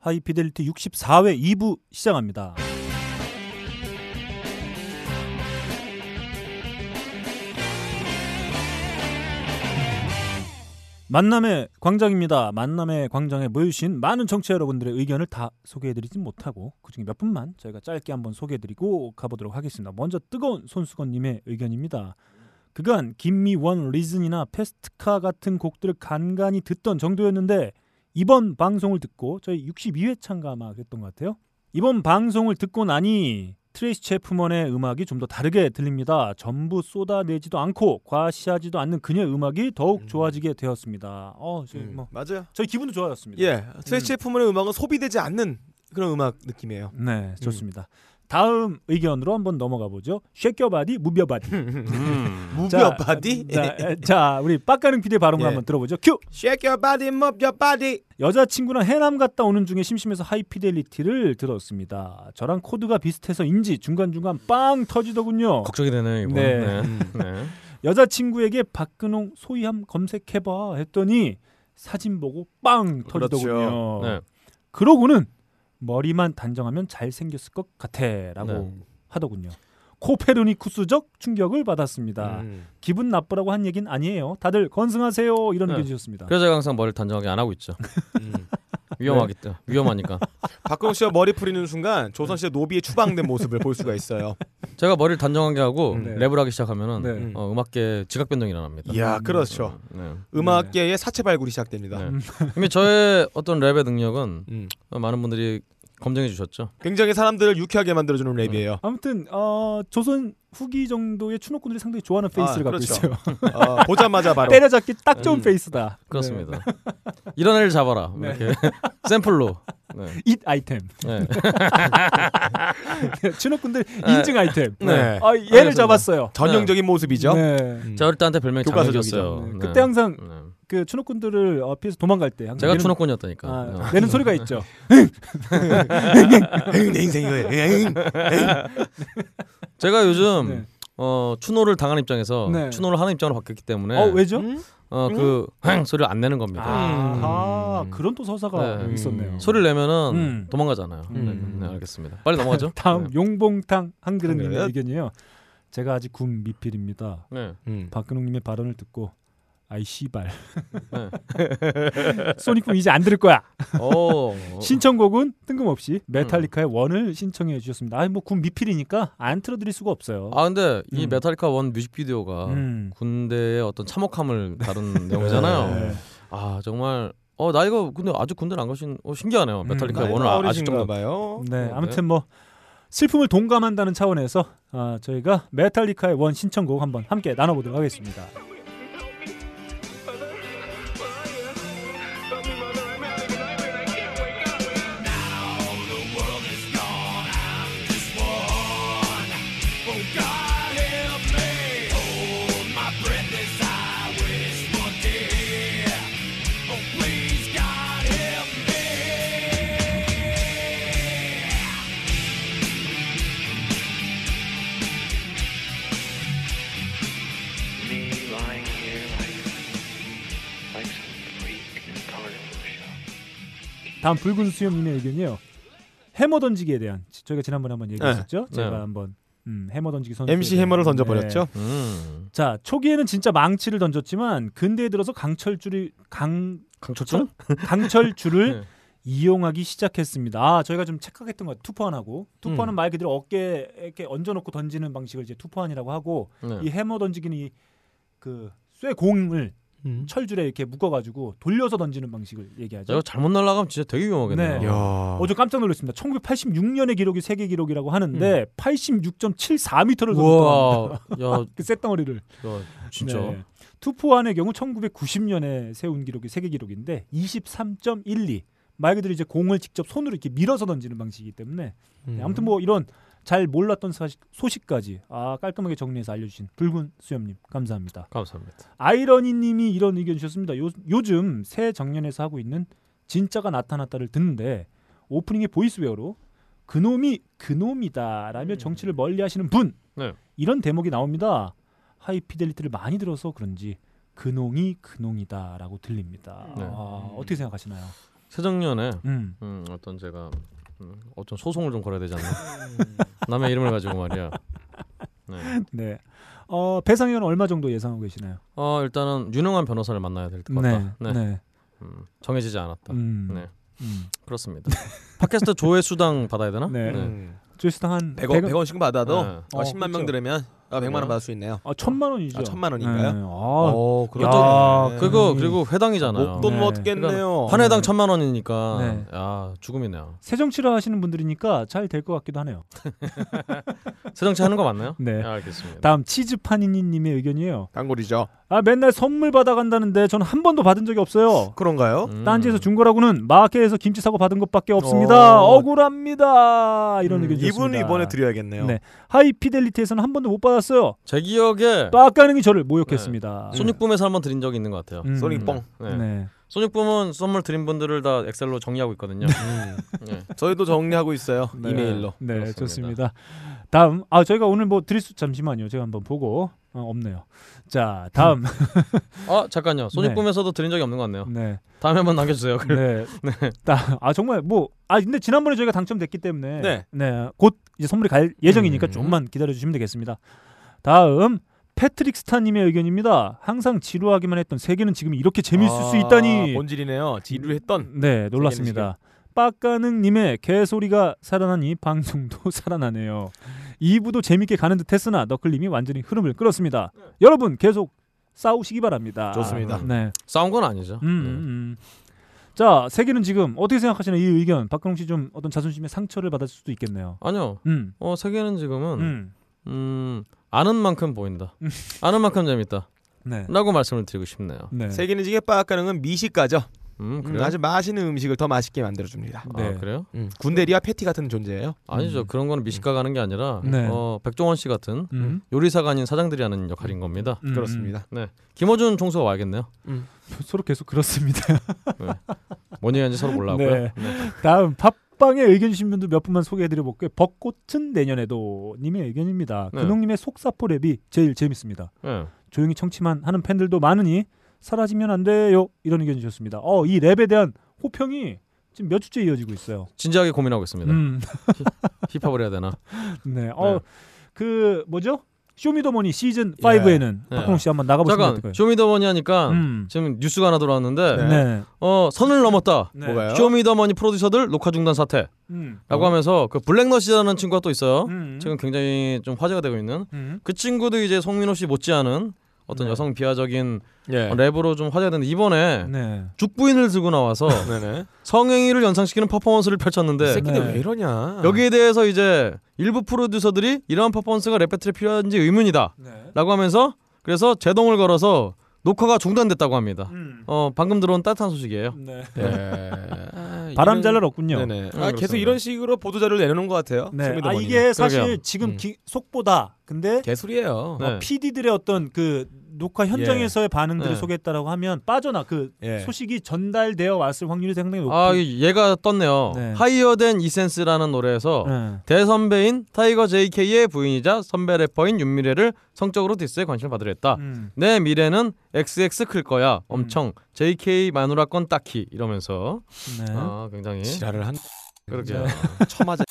하이피델리티 64회 2부 시작합니다. 만남의 광장입니다. 만남의 광장에 모여주신 많은 청취자 여러분들의 의견을 다 소개해드리진 못하고 그중에 몇 분만 저희가 짧게 한번 소개해드리고 가보도록 하겠습니다. 먼저 뜨거운 손수건님의 의견입니다. 그간 김미원 리즌이나 페스트카 같은 곡들을 간간히 듣던 정도였는데 이번 방송을 듣고 저희 62회 참가 아마 그랬던 것 같아요. 이번 방송을 듣고 나니 트레이시 채프먼의 음악이 좀 더 다르게 들립니다. 전부 쏟아내지도 않고 과시하지도 않는 그녀의 음악이 더욱 음. 좋아지게 되었습니다. 어, 저희 음, 뭐 맞아요. 저희 기분도 좋아졌습니다. 예, 트레이시 채프먼의 음악은 소비되지 않는 그런 음악 느낌이에요. 네, 좋습니다. 다음 의견으로 한번 넘어가 보죠. shake your body, move your body. 음. body, 자, 에, 자, 우리 빡가능 PD의 발음을 예. 한번 들어보죠. 큐. shake your body, move your body. 여자친구랑 해남 갔다 오는 중에 심심해서 하이피델리티를 들었습니다. 저랑 코드가 비슷해서인지 중간중간 빵 터지더군요. 걱정이 되네 이번. 네. 네. 음. 네. 여자친구에게 박근홍 소희함 검색해봐 했더니 사진 보고 빵 터지더군요. 네. 그러고는 머리만 단정하면 잘생겼을 것 같아라고 네. 하더군요. 코페르니쿠스적 충격을 받았습니다. 음. 기분 나쁘라고 한 얘긴 아니에요. 다들 건승하세요. 이런 네. 의견 주셨습니다. 그래서 제가 항상 머리를 단정하게 안 하고 있죠. 음. 위험하기 때문에 위험하니까. 박근홍 씨가 머리 풀리는 순간 조선 시대 노비의 추방된 모습을 볼 수가 있어요. 제가 머리를 단정하게 하고 네. 랩을 하기 시작하면은 네. 음. 어, 음악계 지각 변동이 일어납니다. 이야, 그렇죠. 네. 음악계의 사체 발굴이 시작됩니다. 네. 이미 저의 어떤 랩의 능력은 음. 어, 많은 분들이 검증해 주셨죠. 굉장히 사람들을 유쾌하게 만들어주는 랩이에요. 아무튼 어, 조선 후기 정도의 추노꾼들이 상당히 좋아하는 페이스를 아, 갖고 그렇죠. 있어요. 어, 보자마자 바로 때려잡기 딱 좋은 음. 페이스다. 그렇습니다. 이런 애를 잡아라. 네. 이렇게 샘플로. 네. 네. 잇 아이템. 네. 추노꾼들 인증 아이템. 네. 아, 얘를 알겠습니다. 잡았어요. 전형적인 모습이죠. 네. 음. 저 어릴 때한테 별명이. 장혁이었어요. 네. 네. 그때 항상 네. 그 추노꾼들을 어, 피해서 도망갈 때 제가 내는- 추노꾼이었다니까. 아, 어. 내는 소리가 있죠. 내 인생 이거예요. 에잉. 제가 요즘 네. 어, 추노를 당하는 입장에서 네. 추노를 하는 입장으로 바뀌었기 때문에 어 왜죠? 음? 어, 그휑 소리를 안 내는 겁니다. 아, 음. 그런 또 서사가 네. 있었네요. 소리를 내면은 음. 도망가잖아요. 음. 네, 네, 알겠습니다. 빨리 넘어가죠. 다음 네. 용봉탕 한그릇님의 한그릇. 의견이에요. 제가 아직 군 미필입니다. 네. 음. 박근홍님의 발언을 듣고 아이 씨발 네. 소닉붐 이제 안 들을 거야. 오. 신청곡은 뜬금없이 메탈리카의 One을 신청해 주셨습니다. 아니 뭐군 미필이니까 안 틀어드릴 수가 없어요. 아 근데 이 음. 메탈리카 One 뮤직비디오가 음. 군대의 어떤 참혹함을 다룬 내용이잖아요. 네. 아 정말 어 나 이거 근데 아직 군대를 안 가신 어 신기하네요. 메탈리카 의 원을 아, 아직 정도. 봐요. 네, 네. 아무튼 뭐 슬픔을 동감한다는 차원에서 아, 저희가 메탈리카의 원 신청곡 한번 함께 나눠보도록 하겠습니다. 다음 붉은 수염님의 의견이요. 해머 던지기에 대한 저희가 지난번에 한번 얘기했었죠. 네. 제가 네. 한번 음, 해머 던지기 선수 MC 해머를 던져버렸죠. 음. 자 초기에는 진짜 망치를 던졌지만 근대에 들어서 강철줄이 강 강철줄? 강철줄을 네. 이용하기 시작했습니다. 아, 저희가 좀 착각했던 것 같아요. 투포환하고 투포환은 음. 말 그대로 어깨에 이렇게 얹어놓고 던지는 방식을 이제 투포환이라고 하고 네. 이 해머 던지기는 이그 쇠공을 음. 철줄에 이렇게 묶어가지고 돌려서 던지는 방식을 얘기하죠. 이거 잘못 날아가면 진짜 되게 위험하겠네요. 네. 야. 어제 깜짝 놀랐습니다. 1986년의 기록이 세계 기록이라고 하는데 86.74m를 우와, 던졌다. 야, 그 쇳덩어리를. 야, 진짜. 네. 투포환의 경우 1990년에 세운 기록이 세계 기록인데 23.12. 말 그대로 이제 공을 직접 손으로 이렇게 밀어서 던지는 방식이기 때문에 음. 네, 아무튼 뭐 이런 잘 몰랐던 사실, 소식 까지 아, 깔끔하게 정리해서 알려주신 붉은 수염님 감사합니다. 감사합니다. 아이러니님이 이런 의견 주셨습니다. 요, 요즘 새 정년에서 하고 있는 진짜가 나타났다를 듣는데 오프닝의 보이스웨어로 그놈이 그놈이다라며 정치를 멀리하시는 분 네. 이런 대목이 나옵니다. 하이피델리티를 많이 들어서 그런지 근홍이 근홍이다라고 들립니다. 네. 아, 어떻게 생각하시나요? 새정연에 음. 음, 어떤 제가 음, 어떤 소송을 좀 걸어야 되지 않나? 남의 이름을 가지고 말이야. 네. 네. 어, 배상액은 얼마 정도 예상하고 계시나요? 어 일단은 유능한 변호사를 만나야 될 것 같다. 네. 네. 네. 음, 정해지지 않았다. 음. 네. 음. 그렇습니다. 팟캐스트 조회 수당 받아야 되나? 네. 음. 조회수당 한 100원 100원 씩 받아도 네. 어, 어, 10만 명 그렇죠. 들으면 아, 100만 원? 받을 수 있네요. 아, 천만 원이죠. 아, 천만 원인가요? 네. 아, 어, 야, 그렇죠. 그거 음. 그리고 회당이잖아요. 목돈 네. 먹겠네요. 한 회당 천만 원이니까 네. 야 죽음이네요. 새정치를 하시는 분들이니까 잘 될 것 같기도 하네요. 세정치 하는 거 맞나요? 네. 알겠습니다. 다음 치즈 파니니님의 의견이에요. 단골이죠. 아 맨날 선물 받아간다는데 저는 한 번도 받은 적이 없어요. 그런가요? 음. 딴지에서 준 거라고는 마켓에서 김치 사고 받은 것밖에 없습니다. 어. 억울합니다. 이런 음, 의견 주셨습니다. 이분 이번에 드려야겠네요. 네. 하이피델리티에서는 한 번도 못 받았어요. 제 기억에 빡가능이 저를 모욕했습니다. 손익붐에서 한 번 드린 적이 있는 것 같아요. 음. 소닉뽕. 네. 네. 손익붐은 선물 드린 분들을 다 엑셀로 정리하고 있거든요. 음. 네. 저희도 정리하고 있어요. 네. 이메일로. 네, 그렇습니다. 좋습니다. 다음 아 저희가 오늘 뭐 드릴 수 잠시만요. 제가 한번 보고 어, 없네요. 자, 다음. 아 잠깐요. 손익붐에서도 드린 적이 없는 것 같네요. 네. 다음에 한번 남겨주세요. 네. 다, 아 정말 뭐 아 근데 지난번에 저희가 당첨됐기 때문에 네. 곧 이제 선물이 갈 예정이니까 음. 조금만 기다려 주시면 되겠습니다. 다음 패트릭 스타님의 의견입니다. 항상 지루하기만 했던 세계는 지금 이렇게 재밌을 수 있다니. 아, 본질이네요. 지루했던. 네, 놀랐습니다. 빡가능님의 개소리가 살아나니 방송도 살아나네요. 2부도 재밌게 가는 듯했으나 너클님이 완전히 흐름을 끌었습니다. 여러분 계속 싸우시기 바랍니다. 좋습니다. 네. 싸운 건 아니죠. 음, 음, 음. 자, 세계는 지금 어떻게 생각하시나요? 이 의견. 박근홍 씨 좀 어떤 자존심에 상처를 받을 수도 있겠네요. 네. 아니요. 음. 어 세계는 지금은 음. 음 아는 만큼 보인다. 음. 아는 만큼 재밌다. 네. 라고 말씀을 드리고 싶네요. 네. 세계는 지게 빠까능은 미식가죠. 음 음, 그래요? 아주 맛있는 음식을 더 맛있게 만들어 줍니다. 네. 아 그래요? 음, 군대리와 패티 같은 존재예요. 아니죠. 음. 그런 거는 미식가 가는 게 아니라 네. 어, 백종원 씨 같은 음. 요리사가 아닌 사장들이 하는 역할인 겁니다. 음, 그렇습니다. 네. 김어준 총수가 와야겠네요. 음. 서로 계속 그렇습니다. 뭔 얘기인지 서로 몰라고요. 네. 다음 팟빵에 의견 주신 분들 몇 분만 소개해드려 볼게요. 벚꽃은 내년에도 님의 의견입니다. 네. 근홍님의 속사포 랩이 제일 재밌습니다. 네. 조용히 청취만 하는 팬들도 많으니 사라지면 안 돼요. 이런 의견 주셨습니다. 어, 이 랩에 대한 호평이 지금 몇 주째 이어지고 있어요. 진지하게 고민하고 있습니다. 음, 힙합을 해야 되나? 네. 어, 네. 그 뭐죠? 쇼미더머니 시즌 5에는 네. 박홍 씨 한번 나가보시면 잠깐 어떨까요? 쇼미더머니 하니까 음. 지금 뉴스가 하나 들어왔는데 네. 네. 어 선을 넘었다. 네. 뭐가요? 쇼미더머니 프로듀서들 녹화 중단 사태라고 음. 하면서 그 블랙넛이라는 친구가 또 있어요. 음. 지금 굉장히 좀 화제가 되고 있는 음. 그 친구도 이제 송민호 씨 못지않은 어떤 네. 여성 비하적인 예. 랩으로 좀 화제가 되는데 이번에 네. 죽부인을 들고 나와서 네네. 성행위를 연상시키는 퍼포먼스를 펼쳤는데 새끼들 네. 왜 이러냐? 여기에 대해서 이제 일부 프로듀서들이 이러한 퍼포먼스가 랩 배틀에 필요한지 의문이다 네. 라고 하면서 그래서 제동을 걸어서 녹화가 중단됐다고 합니다 음. 어 방금 들어온 따뜻한 소식이에요 네. 예. 아, 바람 이런- 잘날 없군요. 네네. 음, 아, 계속 그렇습니다. 이런 식으로 보도 자료를 내놓는 것 같아요. 네. 아. 이게 사실 그러게요. 지금 음. 기, 속보다. 근데 개소리예요. 네. PD들의 어떤 그 녹화 현장에서의 반응들을 네. 소개했다라고 하면 빠져나 그 예. 소식이 전달되어 왔을 확률이 상당히 높고. 아 이- 얘가 떴네요 네. Higher Than E-Sens라는 노래에서 네. 대선배인 타이거 JK의 부인이자 선배 래퍼인 윤미래를 성적으로 디스에 관심을 받으려 했다 음. 내 미래는 XX 클 거야 엄청 JK 마누라 건 딱히 이러면서 네. 아 굉장히 지랄을 한. 그러게요 처맞아.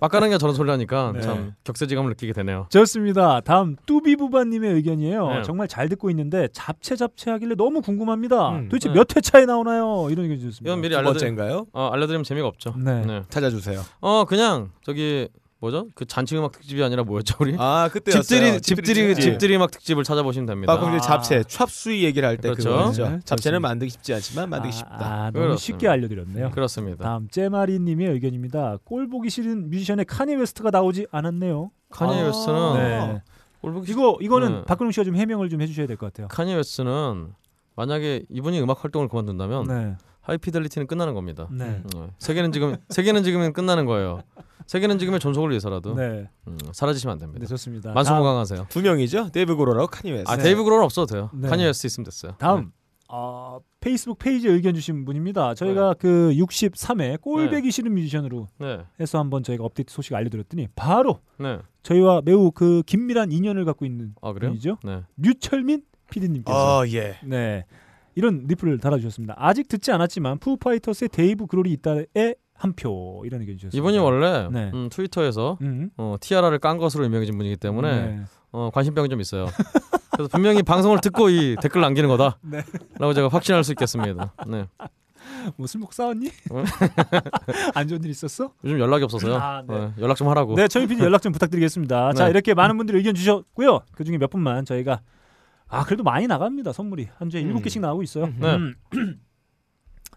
빡가는 게 저런 소리 하니까 네. 참 격세지감을 느끼게 되네요 좋습니다. 다음 뚜비부바님의 의견이에요. 네. 정말 잘 듣고 있는데 잡채 잡채 하길래 너무 궁금합니다. 음. 도대체 네. 몇 회차에 나오나요? 이런 의견 주셨습니다. 이건 미리 알려드리, 번째인가요? 어, 알려드리면 재미가 없죠 네. 네. 찾아주세요. 어 그냥 저기 뭐죠 그 잔치 음악 특집이 아니라 뭐였죠 우리 아 그때 집들이 집들이. 집들이 음악 특집을 찾아보시면 됩니다 빠꾸들 아. 잡채 찹수이 얘기를 할 때 그렇죠. 그거죠. 네, 잡채는. 만들기 쉽지 않지만 만들기 아, 쉽다. 아, 너무 그렇습니다. 쉽게 알려드렸네요. 그렇습니다 다음 째마리님의 의견입니다. 꼴 보기 싫은 뮤지션의 카니 웨스트가 나오지 않았네요. 카니 아. 웨스트는 네. 꼴보기 이거 이거는 네. 박근홍 씨가 좀 해명을 좀 해주셔야 될 것 같아요. 카니 웨스트는 만약에 이분이 음악 활동을 그만둔다면 네. 하이피델리티는 끝나는 겁니다 네. 네. 세계는 지금 세계는 지금은 끝나는 거예요 세계는 지금의 존속을 위해서라도 네. 음, 사라지시면 안 네, 됩니다 좋습니다. 만수무강하세요 두 명이죠. 데이브 고로라고 카니 웨스트. 아 네. 데이브 그로는 없어도 돼요 네. 카니 웨스트 있으면 됐어요 다음 네. 아, 페이스북 페이지에 의견 주신 분입니다. 저희가 그 63회 꼴배기 싫은 뮤지션으로 네. 해서 한번 저희가 업데이트 소식 알려드렸더니 바로 네. 저희와 매우 그 긴밀한 인연을 갖고 있는 아 그래요? 분이죠. 네. 류철민 PD님께서 어 예. 네 이런 리플을 달아주셨습니다. 아직 듣지 않았지만 푸파이터스의 데이브 그롤이 있다에 한 표 이런 의견 주셨습니다. 이분이 원래 네. 음, 트위터에서 음. 어, 티아라를 깐 것으로 유명해진 분이기 때문에 네. 어, 관심병이 좀 있어요. 그래서 분명히 방송을 듣고 이 댓글 남기는 거다. 네. 라고 제가 확신할 수 있겠습니다. 네. 뭐술 먹고 싸웠니? 어? 안 좋은 일 있었어? 요즘 연락이 없어서요. 아, 네. 네, 연락 좀 하라고. 네, 저희 PD 연락 좀 부탁드리겠습니다. 자, 네. 이렇게 많은 분들이 의견 주셨고요. 그 중에 몇 분만 저희가 아 그래도 많이 나갑니다 선물이 한 주에 음. 일곱 개씩 나오고 있어요. 네. 음.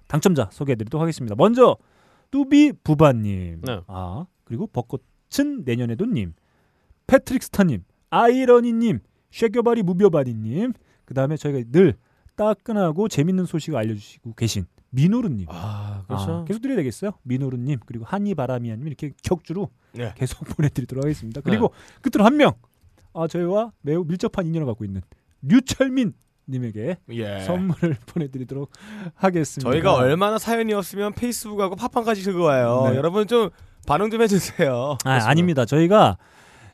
당첨자 소개해드리도록 하겠습니다. 먼저 뚜비 부바님, 네. 아 그리고 벚꽃은 내년에도님, 패트릭 스타님, 아이러니님, 쉐겨바리 무벼바리님, 그 다음에 저희가 늘 따끈하고 재밌는 소식을 알려주시고 계신 미노루님. 아, 그렇죠. 아, 계속 드려야 되겠어요. 민호루님 그리고 한이바라미아님 이렇게 격주로 네. 계속 보내드리도록 하겠습니다. 그리고 끝으로 한 명, 아 저희와 매우 밀접한 인연을 갖고 있는 류철민 님에게 예. 선물을 보내드리도록 하겠습니다. 저희가 얼마나 사연이었으면 페이스북하고 팟빵까지 긁어와요. 네. 여러분 좀 반응 좀 해주세요. 아, 아닙니다. 저희가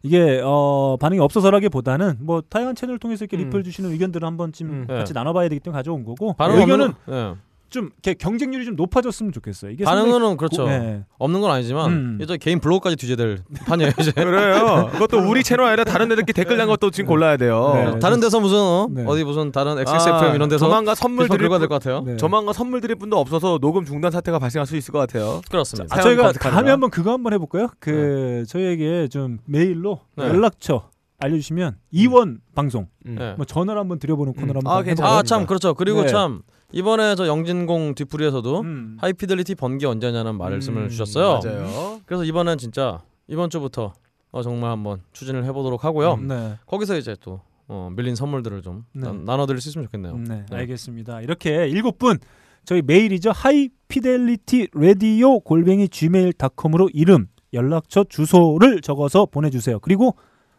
이게 어, 반응이 없어서라기보다는 뭐 다양한 채널을 통해서 이렇게 음. 리플 주시는 의견들을 한번 좀 음. 같이 네. 나눠봐야 되기 때문에 가져온 거고 반응 의견은 없는, 네. 좀 이렇게 경쟁률이 좀 높아졌으면 좋겠어요. 이게 반응은 그렇죠. 고- 네. 없는 건 아니지만 음. 이제 개인 블로그까지 뒤져야 될 판이에요 이제. 그래요. 그것도 우리 채널 아니라 다른 애들끼리 댓글 난 것도 지금 골라야 돼요. 네. 다른 데서 무슨 어? 네. 어디 무슨 다른 XSFM 이런 데서 조만간 선물 드릴 분, 될것 같아요. 네. 조만간 선물 드릴 분도 없어서 녹음 중단 사태가 발생할 수 있을 것 같아요. 그렇습니다. 아, 저희가. 다음에 한번 그거 한번 해볼까요? 그 저희에게 좀 메일로 네. 연락처 알려주시면 이원 방송 음. 네. 뭐 전화를 한번 드려보는 코너를 음. 한번 아, 해볼까요? 괜찮아요. 아참 그렇죠. 그리고 네. 참 이번에 저 영진공 뒤풀이에서도 음. 하이피델리티 번개 언제냐는 말씀을 음, 주셨어요. 맞아요. 그래서 이번엔 진짜 이번 주부터 어, 정말 한번 추진을 해보도록 하고요. 음. 네. 거기서 이제 또 어, 밀린 선물들을 좀 네. 나, 나눠드릴 수 있으면 좋겠네요. 네, 네. 알겠습니다. 이렇게 일곱 분 저희 메일이죠. 하이피델리티 라디오 골뱅이 gmail.com으로 이름, 연락처, 주소를 적어서 보내주세요. 그리고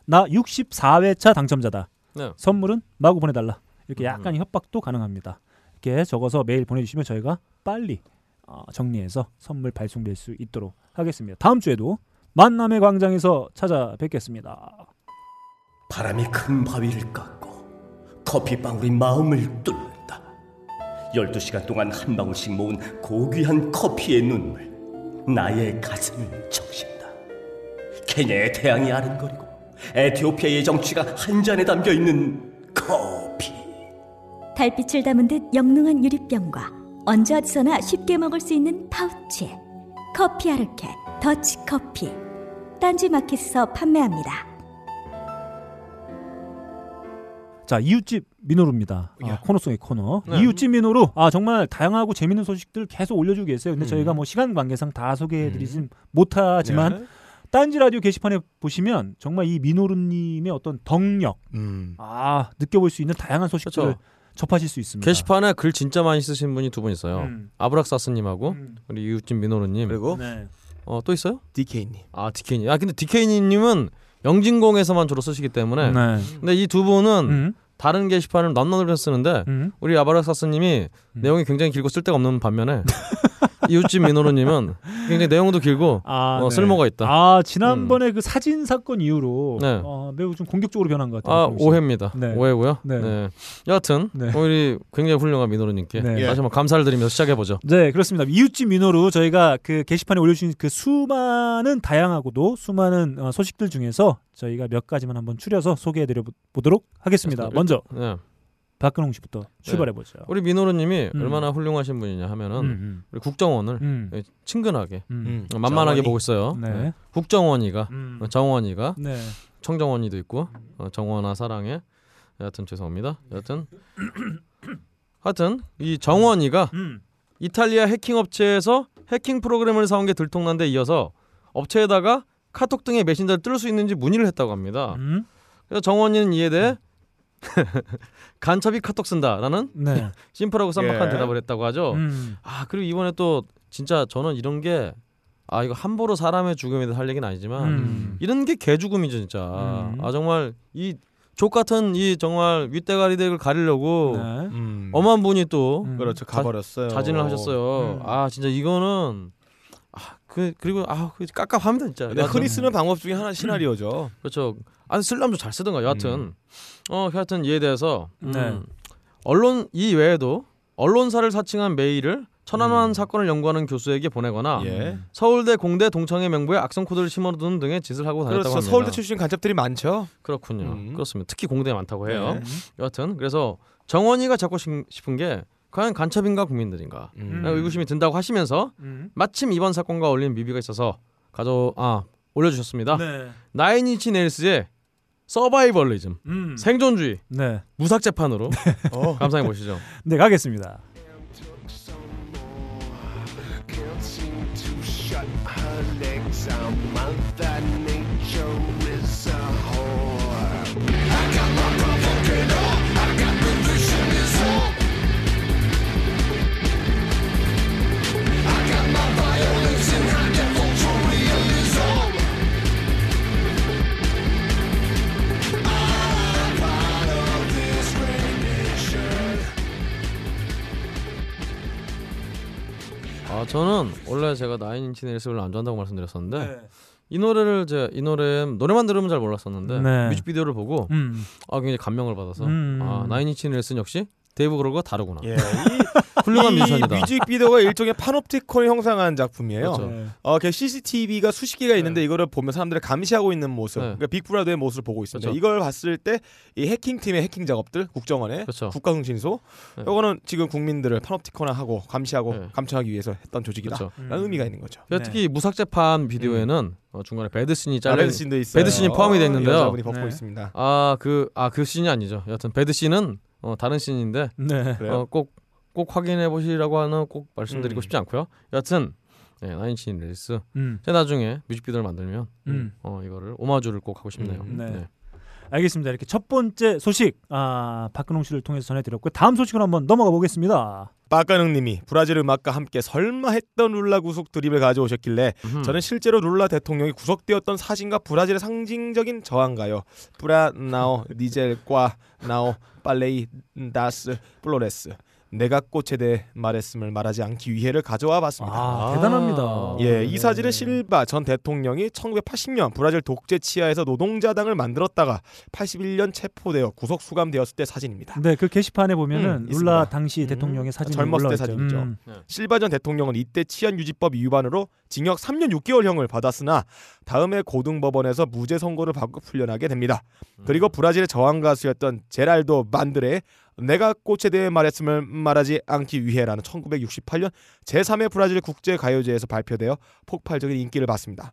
나 64회차 당첨자다. 네. 선물은 마구 보내달라. 이렇게 약간 음. 협박도 가능합니다. 이렇게 적어서 메일 보내주시면 저희가 빨리 어, 정리해서 선물 발송될 수 있도록 하겠습니다. 다음 주에도 만남의 광장에서 찾아뵙겠습니다. 바람이 큰 바위를 깎고 커피방울이 마음을 뚫는다. 12시간 동안 한 방울씩 모은 고귀한 커피의 눈물 나의 가슴을 적신다. 케냐의 태양이 아른거리고 에티오피아의 정취가 한 잔에 담겨 있는 커피. 달빛을 담은 듯 영롱한 유리병과 언제 어디서나 쉽게 먹을 수 있는 파우치 커피 아르케 더치 커피 딴지 마켓에서 판매합니다. 자 이웃집 민호루입니다. 아, 야. 코너 속의 코너. 네. 이웃집 민호루. 아 정말 다양하고 재밌는 소식들 계속 올려주고 계세요. 근데 음. 저희가 뭐 시간 관계상 다 소개해드리진 못하지만 네. 딴지 라디오 게시판에 보시면 정말 이 민호루님의 어떤 덕력, 음. 아 느껴볼 수 있는 다양한 소식들을 그렇죠. 접하실 수 있습니다. 게시판에 글 진짜 많이 쓰신 분이 두 분 있어요. 음. 아브락사스님하고 음. 우리 이웃집 민호루님. 그리고 네. 어, 또 있어요? DK님. 아 디케이님. 아 근데 디케이님은 영진공에서만 주로 쓰시기 때문에. 네. 근데 이 두 분은 음. 다른 게시판을 남남을 쓰는데 음. 우리 아바락사스님이 음. 내용이 굉장히 길고 쓸데가 없는 반면에 이웃집 민호루님은 굉장히 내용도 길고 아, 어, 네. 쓸모가 있다. 아 지난번에 그 사진 사건 이후로 네. 어, 매우 좀 공격적으로 변한 것 같아요. 아. 오해입니다. 네. 오해고요. 네. 네. 여하튼 네. 우리 굉장히 훌륭한 민호루님께 네. 다시 한번 감사를 드리면서 시작해 보죠. 네, 그렇습니다. 이웃집 민호로 저희가 그 게시판에 올려주신 그 수많은 다양하고도 수많은 어, 소식들 중에서 저희가 몇 가지만 한번 추려서 소개해드려 보도록 하겠습니다. 먼저 네. 박근홍 씨부터 출발해 보죠. 우리 민호루님이 음. 얼마나 훌륭하신 분이냐 하면은 음, 우리 국정원을 음, 음, 예, 친근하게 음. 음. 만만하게 정원이. 보고 있어요. 네. 네. 국정원이가 음. 어, 정원이가 네. 청정원이도 있고 어, 정원아 사랑해. 여하튼 죄송합니다. 여하튼 하여튼 이 정원이가 음. 이탈리아 해킹 업체에서 해킹 프로그램을 사온 게 들통난 데 이어서 업체에다가 카톡 등의 메신저를 뜰 수 있는지 문의를 했다고 합니다. 음. 그래서 정원이는 이에 대해 간첩이 카톡 쓴다라는 네. 심플하고 쌈박한 예. 대답을 했다고 하죠. 음. 아 그리고 이번에 또 진짜 저는 이런 게 아 이거 함부로 사람의 죽음에 대해서 할 얘기는 아니지만 음. 이런 게 개죽음이죠 진짜. 음. 아 정말 이 족 같은 이 정말 윗대가리 덱을 가리려고 네. 음. 엄한 분이 또 음. 그렇죠. 자- 가버렸어요. 자 진을 하셨어요. 음. 아 진짜 이거는 아 그 그리고 아그 깝깝합니다 진짜. 흔히 쓰는 방법 중에 하나 시나리오죠. 그렇죠. 아니 좀잘 쓰든가 여하튼 어 하여튼 이에 대해서 음, 네. 언론 이 외에도 언론사를 사칭한 메일을 천안함 음. 사건을 연구하는 교수에게 보내거나 예. 서울대 공대 동창회 명부에 악성 코드를 심어두는 등의 짓을 하고 다녔다고 그렇죠. 합니다. 서울대 출신 간첩들이 많죠. 그렇군요. 음. 그렇습니다. 특히 공대에 많다고 해요. 네. 여하튼 그래서 정원이가 잡고 싶- 싶은 게 과연 간첩인가 국민들인가 음. 의구심이 든다고 하시면서 음. 마침 이번 사건과 어울리는 뮤비가 있어서 가져 아 올려주셨습니다. 네. 나인이치 네일스의 서바이벌리즘 음. 생존주의 네. 무삭 재판으로 어. 감상해 보시죠. 네, 가겠습니다. 아 저는 원래 제가 나인인치 네일스를 안 좋아한다고 말씀드렸었는데 네. 이 노래를 제가 이 노래 노래만 들으면 잘 몰랐었는데 네. 뮤직비디오를 보고 음. 아 굉장히 감명을 받아서 음. 아 나인인치 네일스 역시 데이브 그로가 다르구나. 예. 훌륭한 이 뮤지션이다. 뮤직비디오가 일종의 파놉티콘을 형상한 작품이에요. 그렇죠. 네. 어, 그 CCTV가 수십 개가 있는데 이거를 보면 사람들이 감시하고 있는 모습, 네. 그러니까 빅브라더의 모습을 보고 있습니다. 그렇죠. 이걸 봤을 때 이 해킹 팀의 해킹 작업들, 국정원의 그렇죠. 국가통신소, 네. 이거는 지금 국민들을 파놉티콘화하고 감시하고 네. 감청하기 위해서 했던 조직이다. 그렇죠. 음. 라는 의미가 있는 거죠. 네. 특히 무삭 재판 비디오에는 어, 중간에 베드신이 아, 잘려 베드신도 있어요. 베드신이 포함이 돼 있는데요. 여자분이 벗고 네. 있습니다. 아그 아 그 신이 아니죠. 여하튼 베드신은 어, 다른 신인데 네. 어, 꼭, 꼭 확인해 보시라고 하는 꼭 말씀드리고 음. 싶지 않고요. 여하튼 네, 나인인치 네일스 음. 제가 나중에 뮤직비디오를 만들면 음. 어, 이거를 오마주를 꼭 하고 싶네요. 음, 네. 알겠습니다. 이렇게 첫 번째 소식 아, 박근홍 씨를 통해서 전해드렸고 다음 소식으로 한번 넘어가 보겠습니다. 빠까능님이 브라질 음악과 함께 설마 했던 룰라 구속 드립을 가져오셨길래 음흠. 저는 실제로 룰라 대통령이 구속되었던 사진과 브라질의 상징적인 저항가요. Pra não dizer que não falei das flores 내가 꽃에 대해 말했음을 말하지 않기 위해를 가져와 봤습니다. 아, 아. 대단합니다. 예, 이 네. 사진은 실바 전 대통령이 1980년 브라질 독재 치하에서 노동자당을 만들었다가 81년 체포되어 구속 수감되었을 때 사진입니다. 네, 그 게시판에 보면은 음, 룰라. 당시 음. 대통령의 사진이 젊었을 때. 사진이죠. 음. 실바 전 대통령은 이때 치안 유지법 위반으로 징역 3년 6개월형을 받았으나 다음에 고등법원에서 무죄 선고를 받고 풀려나게 됩니다. 그리고 브라질의 저항 가수였던 제랄도 만드레 내가 꽃에 대해 말했음을 말하지 않기 위해라는 1968년 제3회 브라질 국제 가요제에서 발표되어 폭발적인 인기를 받습니다.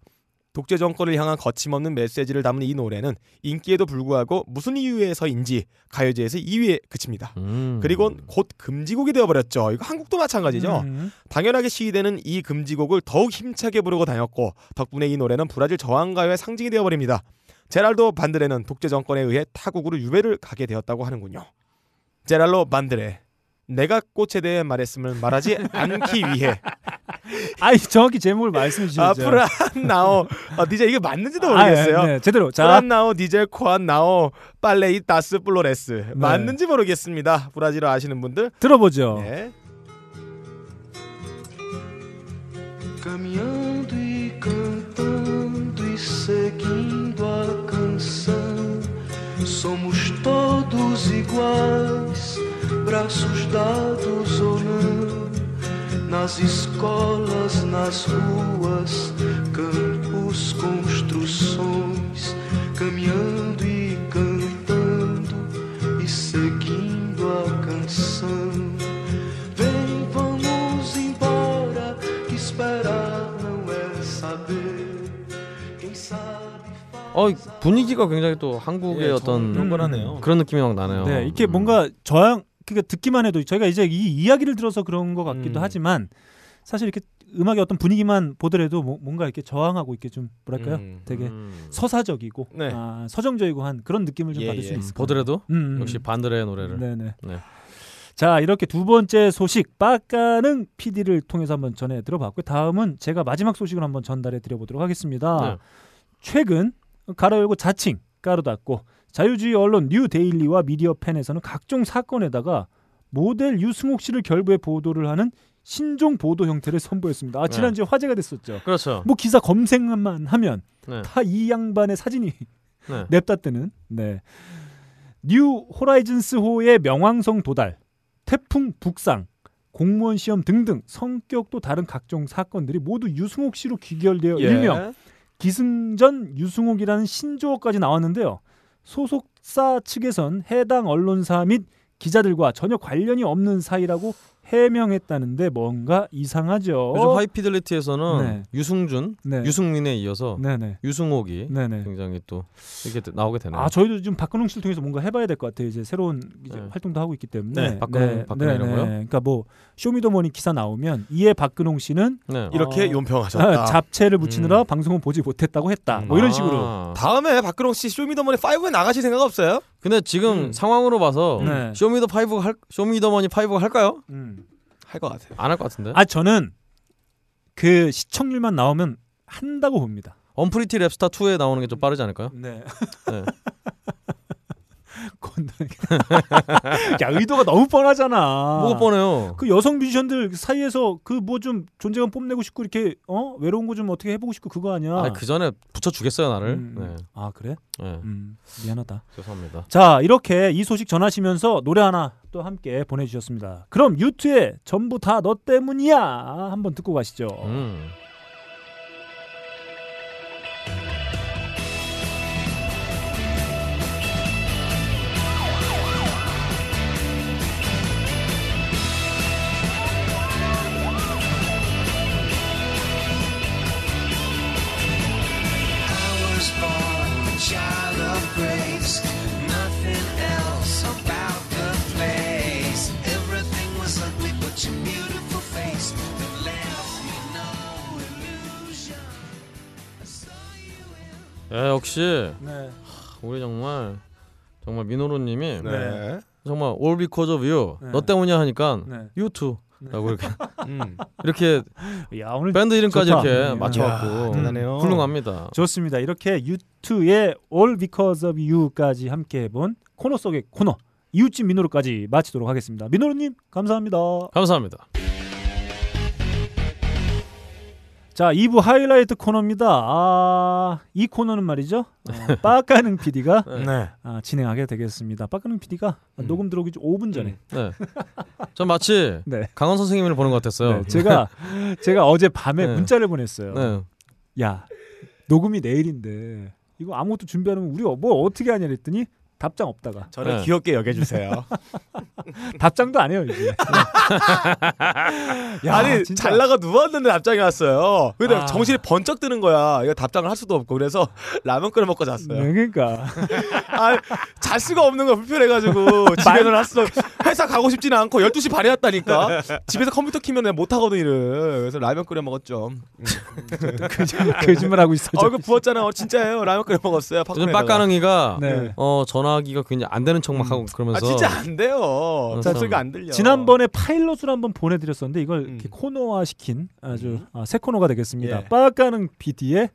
독재 정권을 향한 거침없는 메시지를 담은 이 노래는 인기에도 불구하고 무슨 이유에서인지 가요제에서 2위에 그칩니다. 음. 그리고 곧 금지곡이 되어버렸죠. 이거 한국도 마찬가지죠. 음. 당연하게 시위대는 이 금지곡을 더욱 힘차게 부르고 다녔고 덕분에 이 노래는 브라질 저항가요의 상징이 되어버립니다. 제랄도 반드레는 독재 정권에 의해 타국으로 유배를 가게 되었다고 하는군요. 제랄로 반드레 내가 꽃에 대해 말했음을 말하지 않기 위해 아이 정확히 제목을 말씀해 주시죠. 아 Pra não 어, dizer 이게 맞는지도 모르겠어요. 아, 네, 네, 제대로. 자, Pra não dizer que não falei das flores 네. 맞는지 모르겠습니다. 브라질어 아시는 분들 들어보죠. 네. braços dados ou não. Nas escolas, nas ruas, campos, construções. Caminhando e cantando e seguindo a canção. Vem, vamos embora, que esperar não é saber. Quem sabe faz. 어 분위기가 굉장히 또 한국의 예, 어떤 경건하네요. 그런 느낌이 막 나네요. 네, 이렇게 음. 뭔가 저항 그러니까 듣기만 해도 저희가 이제 이 이야기를 들어서 그런 것 같기도 음. 하지만 사실 이렇게 음악의 어떤 분위기만 보더라도 뭐- 뭔가 이렇게 저항하고 이렇게 좀 뭐랄까요? 음. 되게 음. 서사적이고 네. 아, 서정적이고 한 그런 느낌을 좀 예, 받을 예. 수 있을 것 보더라도 같아요. 음, 음. 역시 반드레의 노래를. 네네. 네. 자 이렇게 두 번째 소식 빡가는 PD를 통해서 한번 전해 들어봤고 다음은 제가 마지막 소식을 한번 전달해 드려보도록 하겠습니다. 네. 최근 가로 열고 자칭 가로 닫고 자유주의 언론 뉴 데일리와 미디어펜에서는 각종 사건에다가 모델 유승옥 씨를 결부해 보도를 하는 신종 보도 형태를 선보였습니다. 아, 지난주에 화제가 됐었죠. 그렇죠. 뭐 기사 검색만 하면 네. 다 이 양반의 사진이 네. 냅다 뜨는 네. 뉴 호라이즌스호의 명왕성 도달, 태풍 북상, 공무원 시험 등등 성격도 다른 각종 사건들이 모두 유승옥 씨로 귀결되어 예. 일명 기승전 유승옥이라는 신조어까지 나왔는데요. 소속사 측에선 해당 언론사 및 기자들과 전혀 관련이 없는 사이라고 해명했다는데 뭔가 이상하죠. 요즘 하이피델리티에서는 네. 유승준, 네. 유승민에 이어서 네네. 유승옥이 네네. 굉장히 또 이렇게 나오게 되네요. 아 저희도 지금 박근홍 씨를 통해서 뭔가 해봐야 될 것 같아요. 이제 새로운 이제 네. 활동도 하고 있기 때문에. 네, 박근홍, 박근홍이라고요? 그러니까 뭐 쇼미더머니 기사 나오면 이에 박근홍 씨는 네. 이렇게 어, 논평하셨다. 잡채를 무치느라 음. 방송은 보지 못했다고 했다. 뭐 이런 식으로. 아. 다음에 박근홍 씨 쇼미더머니 5에 나가실 생각 없어요? 근데 지금 음. 상황으로 봐서 네. 쇼미더 five가 할 쇼미더머니 five가 할까요? 음. 할 것 같아요. 안 할 것 같은데. 아 저는 그 시청률만 나오면 한다고 봅니다. 언프리티 랩스타 2에 나오는 게 좀 빠르지 않을까요? 네. 네. 야 의도가 너무 뻔하잖아. 뭐가 뻔해요. 그 여성 뮤지션들 사이에서 그 뭐 좀 존재감 뽐내고 싶고 이렇게 어 외로운 거 좀 어떻게 해보고 싶고 그거 아니야. 아, 그 전에 붙여 주겠어요 나를. 음, 네. 아 그래? 네. 음, 미안하다. 죄송합니다. 자 이렇게 이 소식 전하시면서 노래 하나 또 함께 보내주셨습니다. 그럼 유튜에 전부 다 너 때문이야 한번 듣고 가시죠. 음. 야, 역시 네. 우리 정말 정말 민호로님이 네. 정말 all because of you 네. 너 때문이야 하니까 네. you too라고 이렇게 음. 이렇게 야 오늘 밴드 이름까지 좋다. 이렇게 음. 맞춰갖고 야, 대단해요. 훌륭합니다. 좋습니다. 이렇게 유튜의 All Because of You까지 함께 해본 코너 속의 코너 이웃집 민호로까지 마치도록 하겠습니다. 민호로님 감사합니다. 감사합니다. 자 2부 하이라이트 코너입니다. 아, 이 코너는 말이죠. 아, 빠까능 PD가 네. 아, 진행하게 되겠습니다. 빠까능 PD가 음. 녹음 들어오기 5분 전에 네. 전 마치 네. 강원 선생님을 보는 것 같았어요. 네, 제가 제가 어제 밤에 네. 문자를 보냈어요. 네. 야 녹음이 내일인데 이거 아무것도 준비 안 하면 우리 뭐 어떻게 하냐 그랬더니 답장 없다가 저를 네. 귀엽게 여겨주세요. 답장도 안 해요 이제. 야, 아니 진짜. 잘 나가 누웠는데 답장이 왔어요. 근데 아. 정신이 번쩍 드는 거야. 이거 답장을 할 수도 없고 그래서 라면 끓여 먹고 잤어요. 네, 그러니까 아, 잘 수가 없는 거 불편해가지고 집에는 왔어. 회사 가고 싶지는 않고 12시 반에 왔다니까. 집에서 컴퓨터 키면 내가 못 하거든 일을. 그래서 라면 끓여 먹었죠. 음. 거짓말 하고 있어. 얼굴 부었잖아. 어, 진짜예요. 라면 끓여 먹었어요. 요즘. 빡가능이가 네. 어 전화 기가 굉장히 안 되는 척막 하고 그러면서 아 진짜 안 돼요. 자, 목소리가 안 들려. 지난번에 파일럿을 한번 보내드렸었는데 이걸 음. 이렇게 코너화 시킨 아주 아, 새 코너가 되겠습니다. 예. 빠까는 PD의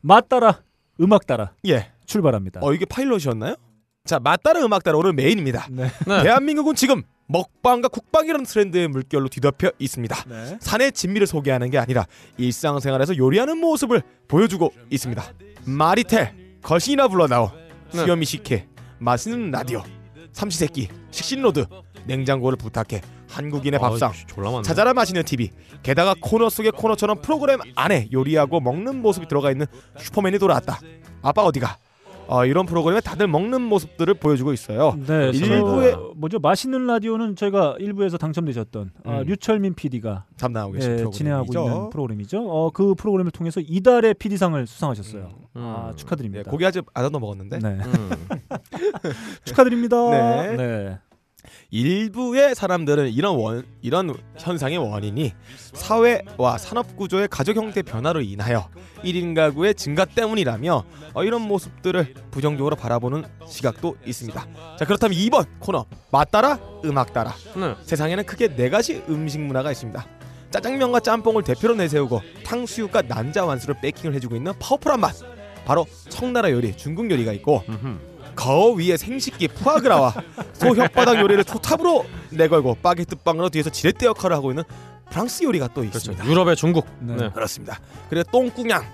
맛 따라 음악 따라 예. 출발합니다. 어 이게 파일럿이었나요? 자 맞따라 음악 따라 오늘 메인입니다. 네. 네. 대한민국은 지금 먹방과 국방이라는 트렌드의 물결로 뒤덮여 있습니다. 네. 산의 진미를 소개하는 게 아니라 일상생활에서 요리하는 모습을 보여주고 있습니다. 마리텔, 거신이나 불러나오, 네. 수염이 식혜, 맛있는 라디오, 삼시세끼, 식신로드, 냉장고를 부탁해, 한국인의 밥상, 아, 졸라 많네. 찾아라 마시는 TV, 게다가 코너 속의 코너처럼 프로그램 안에 요리하고 먹는 모습이 들어가 있는 슈퍼맨이 돌아왔다. 아빠 어디가? 어, 이런 프로그램에 다들 먹는 모습들을 보여주고 있어요. 네, 일부에- 저, 뭐죠 맛있는 라디오는 저희가 일부에서 당첨되셨던 아, 음. 류철민 PD가 담당하고 계신 예. 진행하고 있는 프로그램이죠. 어, 그 프로그램을 통해서 이달의 PD상을 수상하셨어요. 아 음. 축하드립니다. 네, 고기 아직 안 한번 먹었는데 네. 음. 축하드립니다. 네. 네. 일부의 사람들은 이런 원 이런 현상의 원인이 사회와 산업 구조의 가족 형태 변화로 인하여 1인 가구의 증가 때문이라며 어, 이런 모습들을 부정적으로 바라보는 시각도 있습니다. 자 그렇다면 2번 코너 맛따라 음악 따라 네. 세상에는 크게 네 가지 음식 문화가 있습니다. 짜장면과 짬뽕을 대표로 내세우고 탕수육과 난자 완수를 베이킹을 해주고 있는 파워풀한 맛 바로 청나라 요리 중국 요리가 있고 음흠. 거 위에 생식기 푸아그라와 소 혓바닥 요리를 초탑으로 내걸고 바게트 빵으로 뒤에서 지렛대 역할을 하고 있는 프랑스 요리가 또 그렇죠. 있습니다. 유럽의 중국. 네. 네. 그렇습니다. 그리고 똥꾸냥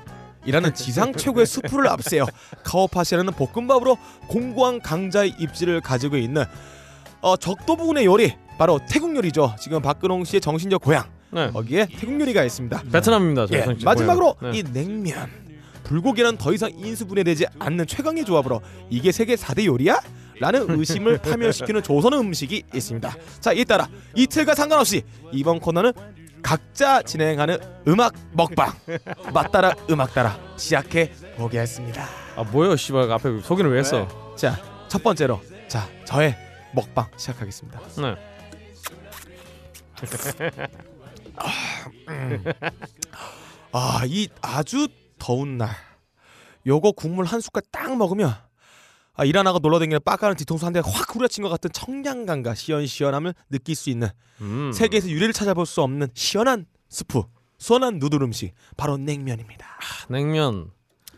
이라는 지상 최고의 수프를 앞세워 카오파시라는 볶음밥으로 공고한 강자의 입지를 가지고 있는 어, 적도 부근의 요리 바로 태국 요리죠. 지금 박근홍 씨의 정신적 고향 네. 거기에 태국 요리가 있습니다. 베트남입니다. 예, 마지막으로. 네. 이 냉면 불고기는 더 이상 인수분해되지 않는 최강의 조합으로 이게 세계 4대 요리야? 라는 의심을 파멸시키는 조선 음식이 있습니다. 자, 이에 따라 이틀과 상관없이 이번 코너는 각자 진행하는 음악 먹방 맞따라 음악 따라 시작해 보겠습니다. 아 뭐예요, 씨발 앞에 소개를 왜 했어? 자, 첫 번째로 자 저의 먹방 시작하겠습니다. 네. 아, 이 아주 더운 날 요거 국물 한 숟갈 딱 먹으면 아, 일안 하고 놀러 다니는 빡가는 뒤통수 한 대 확 후려친 것 같은 청량감과 시원시원함을 느낄 수 있는 음. 세계에서 유래를 찾아볼 수 없는 시원한 스프, 시원한 누들 음식 바로 냉면입니다. 냉면.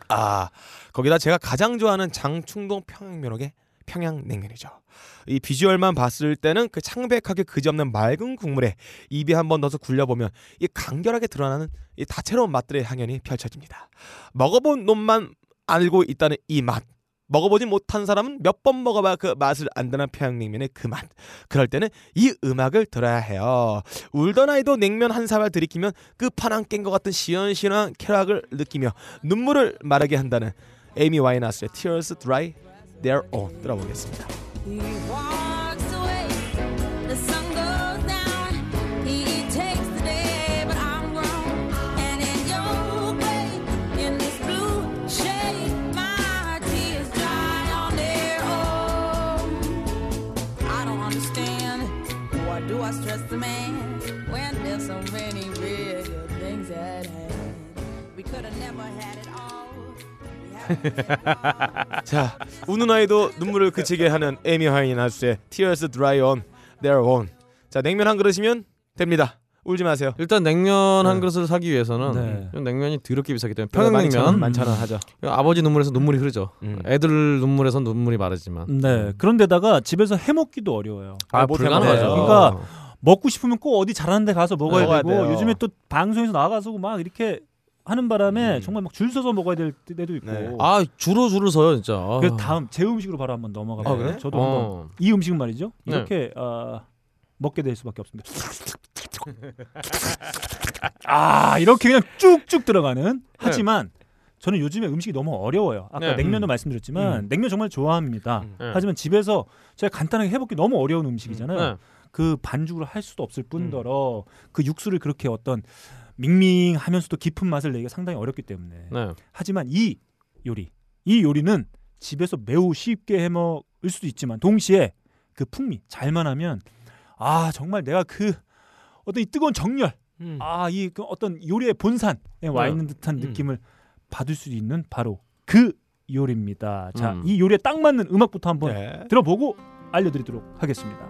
아 거기다 제가 가장 좋아하는 장충동 평양면옥의 평양냉면이죠. 이 비주얼만 봤을 때는 그 창백하게 그지없는 맑은 국물에 입에 한 번 넣어서 굴려보면 이 간결하게 드러나는 이 다채로운 맛들의 향연이 펼쳐집니다. 먹어본 놈만 알고 있다는 이 맛. 먹어보지 못한 사람은 몇 번 먹어봐 그 맛을 안다는 평양냉면의 그 맛. 그럴 때는 이 음악을 들어야 해요. 울던 아이도 냉면 한 사발 들이키면 끝판왕 깬 것 같은 시원시원한 쾌락을 느끼며 눈물을 마르게 한다는 에이미 와이너스의 Tears Dry Their Own 들어보겠습니다. 자, 우는 아이도 눈물을 그치게 하는 에이미 와이너스의 Tears Dry On Their Own. 자, 냉면 한 그릇이면 됩니다. 울지 마세요. 일단 냉면 한 네. 그릇을 사기 위해서는 네. 냉면이 더럽게 비싸기 때문에 평양냉면 평양냉면 만천 원 하죠. 아버지 눈물에서 눈물이 흐르죠. 음. 애들 눈물에서 눈물이 마르지만. 네. 그런데다가 집에서 해 먹기도 어려워요. 아, 못 불가능하죠. 그러니까 먹고 싶으면 꼭 어디 잘하는 데 가서 먹어야 먹어야 되고 돼요. 요즘에 또 방송에서 나가서 막 이렇게 하는 바람에 음. 정말 막 줄 서서 먹어야 될 때도 있고. 네. 아 주로 줄을 서요 진짜. 아. 그래서 다음 제 음식으로 바로 한번 넘어가 아? 그래? 저도 한번 어. 이 음식은 말이죠. 네. 이렇게 어, 먹게 될 수밖에 없습니다. 아 이렇게 그냥 쭉쭉 들어가는. 하지만 저는 요즘에 음식이 너무 어려워요. 아까 네. 냉면도 음. 말씀드렸지만 음. 냉면 정말 좋아합니다. 음. 네. 하지만 집에서 제가 간단하게 해먹기 너무 어려운 음식이잖아요. 네. 그 반죽을 할 수도 없을 뿐더러 그 육수를 그렇게 어떤 밍밍하면서도 깊은 맛을 내기가 상당히 어렵기 때문에 네. 하지만 이 요리 이 요리는 집에서 매우 쉽게 해 먹을 수도 있지만 동시에 그 풍미 잘만 하면 아 정말 내가 그 어떤 이 뜨거운 정열 음. 아이 그 어떤 요리의 본산에 와 네. 있는 듯한 음. 느낌을 받을 수 있는 바로 그 요리입니다. 자, 음. 이 요리에 딱 맞는 음악부터 한번 네. 들어보고 알려드리도록 하겠습니다.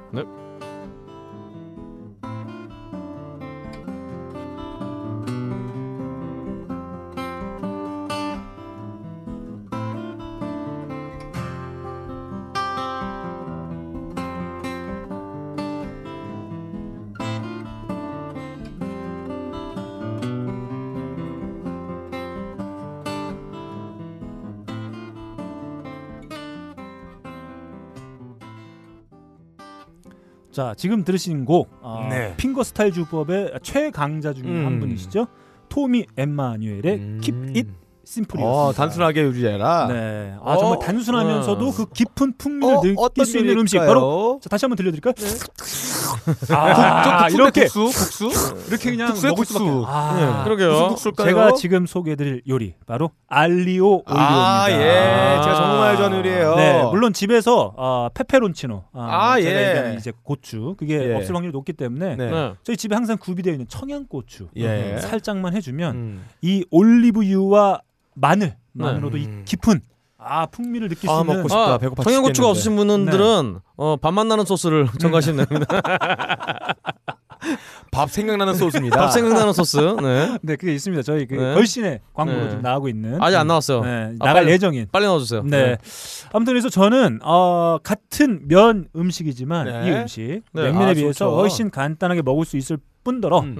자, 지금 들으신 곡 어, 네. 핑거 스타일 주법의 최강자 중에 한 음. 분이시죠. 토미 엠마뉴엘의 Keep It Simple이었습니다. 어, 단순하게 유지해라. 네. 아 정말 어, 단순하면서도 어. 그 깊은 풍미를 어, 느낄 수 있는 음식? 바로 자 다시 한번 들려드릴까요? 아, 아, 이렇게 국수, 국수, 이렇게 그냥 국수에 먹을 국수. 아, 그러게요. 무슨 국수일까요? 제가 지금 소개해드릴 요리 바로 알리오 올리오입니다. 아, 예, 제가 정말 좋아하는 요리예요. 네, 물론 집에서 어, 페페론치노, 아, 아, 제가 예. 얘기하는 이제 고추 그게 예. 없을 확률이 높기 때문에 네. 네. 저희 집에 항상 구비되어 있는 청양고추 예. 살짝만 해주면 음. 이 올리브유와 마늘 만으로도 네. 이 깊은 아 풍미를 느낄 수 아, 있는 먹고 싶다. 아, 배고파 청양고추가. 없으신 분들은 어, 밥맛 나는 소스를 첨가하시면 됩니다. 밥 생각나는 소스입니다. 밥 생각나는 소스. 네. 네 그게 있습니다. 저희 그 네. 걸신의 광고로 네. 지금 나오고 있는 아직 안 나왔어요. 네, 아, 나갈 빨리- 예정인 빨리 넣어주세요. 네. 아무튼 그래서 저는 어, 같은 면 음식이지만 네. 이 음식 네. 냉면에 아, 비해서 좋죠. 훨씬 간단하게 먹을 수 있을 뿐더러 음.